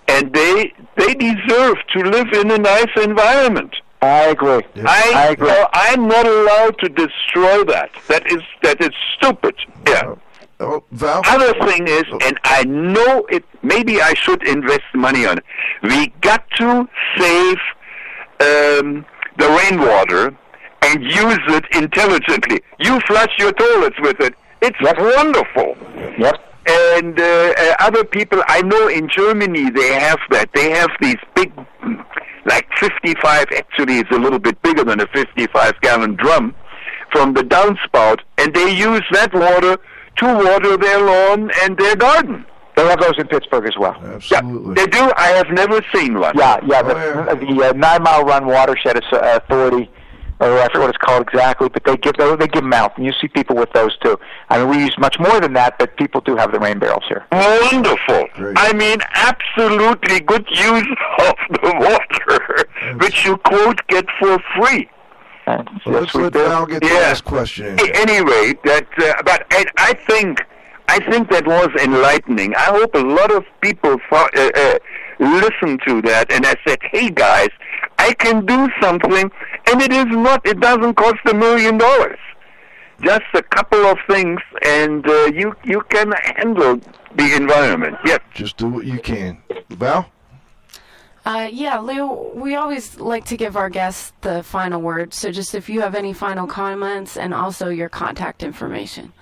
and they they deserve to live in a nice environment. I agree. I, I agree. I'm not allowed to destroy that. That is that is stupid. Yeah. Oh, Val? Other thing is, and I know it. Maybe I should invest money on it. We got to save um, the rainwater and use it intelligently. You flush your toilets with it. It's wonderful. Yep. And uh, uh, other people, I know in Germany they have that. They have these big, like 55. Actually, it's a little bit bigger than a 55 gallon drum from the downspout, and they use that water to water their lawn and their garden. They have those in Pittsburgh as well. Absolutely. They do. I have never seen one. Yeah, yeah. The, the uh, Nine Mile Run Watershed uh, Authority, or I forget what it's called exactly, but they give they, they give them out, and you see people with those too. I mean, we use much more than that, but people do have the rain barrels here. Wonderful. I mean, absolutely good use of the water, which you quote get for free. Well, let's let Val get the last question in. A- Anyway, that uh, but I, I think I think that was enlightening. I hope a lot of people fo- uh, uh, listen to that and I said, "Hey guys, I can do something, and it is not. It doesn't cost a million dollars. Just a couple of things, and uh, you you can handle the environment. Yes. Just do what you can. Val? Uh, yeah, Lou, we always like to give our guests the final word. So just if you have any final comments and also your contact information.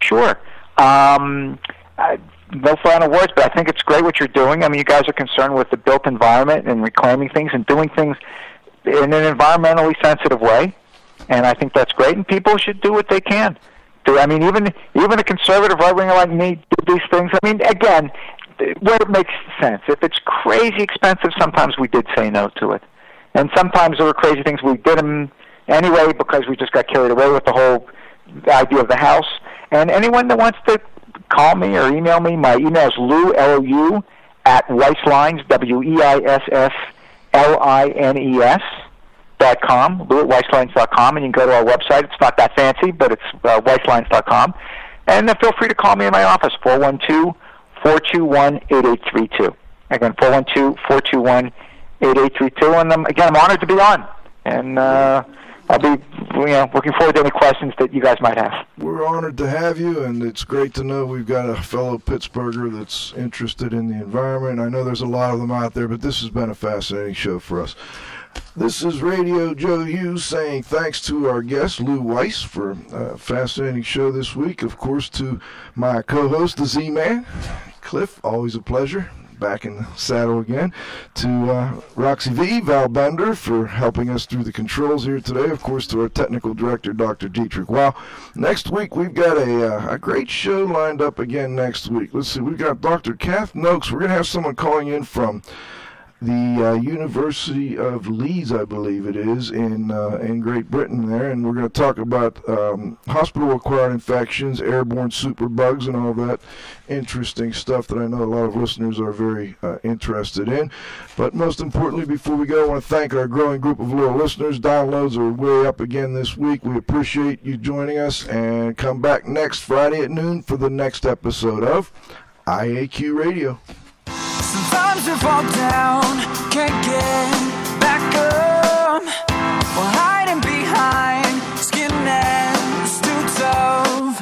Sure. Um, I, no final words, but I think it's great what you're doing. I mean, you guys are concerned with the built environment and reclaiming things and doing things in an environmentally sensitive way, and I think that's great. And people should do what they can. Do I mean even even a conservative right winger like me do these things? I mean, again, where it makes sense. If it's crazy expensive, sometimes we did say no to it, and sometimes there were crazy things we did them anyway because we just got carried away with the whole idea of the house. And anyone that wants to call me or email me, my email is lou, L-O-U, at Weisslines, W-E-I-S-S-L-I-N-E-S dot com, lou at Weisslines dot com, and you can go to our website. It's not that fancy, but it's uh, Weisslines dot com. And uh, feel free to call me in my office, 412-421-8832. Again, 412-421-8832. And um, again, I'm honored to be on. And uh, I'll be you know, looking forward to any questions that you guys might have. We're honored to have you, and it's great to know we've got a fellow Pittsburgher that's interested in the environment. I know there's a lot of them out there, but this has been a fascinating show for us. This is Radio Joe Hughes saying thanks to our guest, Lou Weiss, for a fascinating show this week. Of course, to my co host, the Z Man, Cliff, always a pleasure. Back in the saddle again. To uh, Roxy V, Val Bender, for helping us through the controls here today. Of course, to our technical director, Dr. Dietrich. Wow. Next week, we've got a, uh, a great show lined up again next week. Let's see, we've got Dr. Cath Noakes. We're going to have someone calling in from the uh, University of Leeds, I believe it is, in uh, in Great Britain there, and we're going to talk about um, hospital-acquired infections, airborne superbugs, and all that interesting stuff that I know a lot of listeners are very uh, interested in. But most importantly, before we go, I want to thank our growing group of loyal listeners. Downloads are way up again this week. We appreciate you joining us, and come back next Friday at noon for the next episode of IAQ Radio. Sometimes you fall down, can't get back up. We're hiding behind skin and too tough.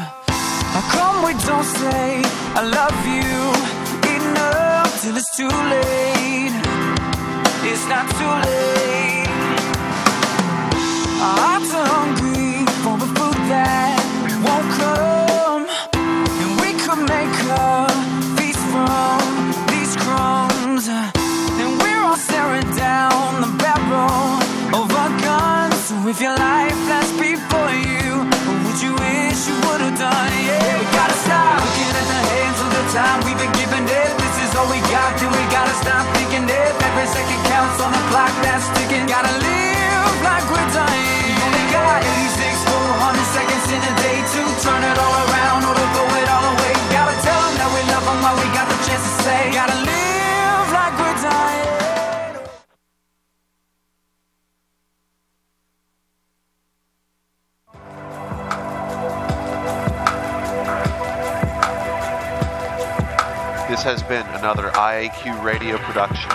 How come we don't say I love you enough till it's too late? It's not too late. Our hearts are hungry for the food that closer, and we're all staring down the barrel of our guns. So if your life flashed before you, what would you wish you would have done? Yeah, we gotta stop looking at the hands of the time we've been given. It this is all we got, then we gotta stop thinking. If every second counts on the clock that's ticking, gotta live like we're dying. You only got 86 400 seconds in a day to turn it all around or to go has been another IAQ radio production.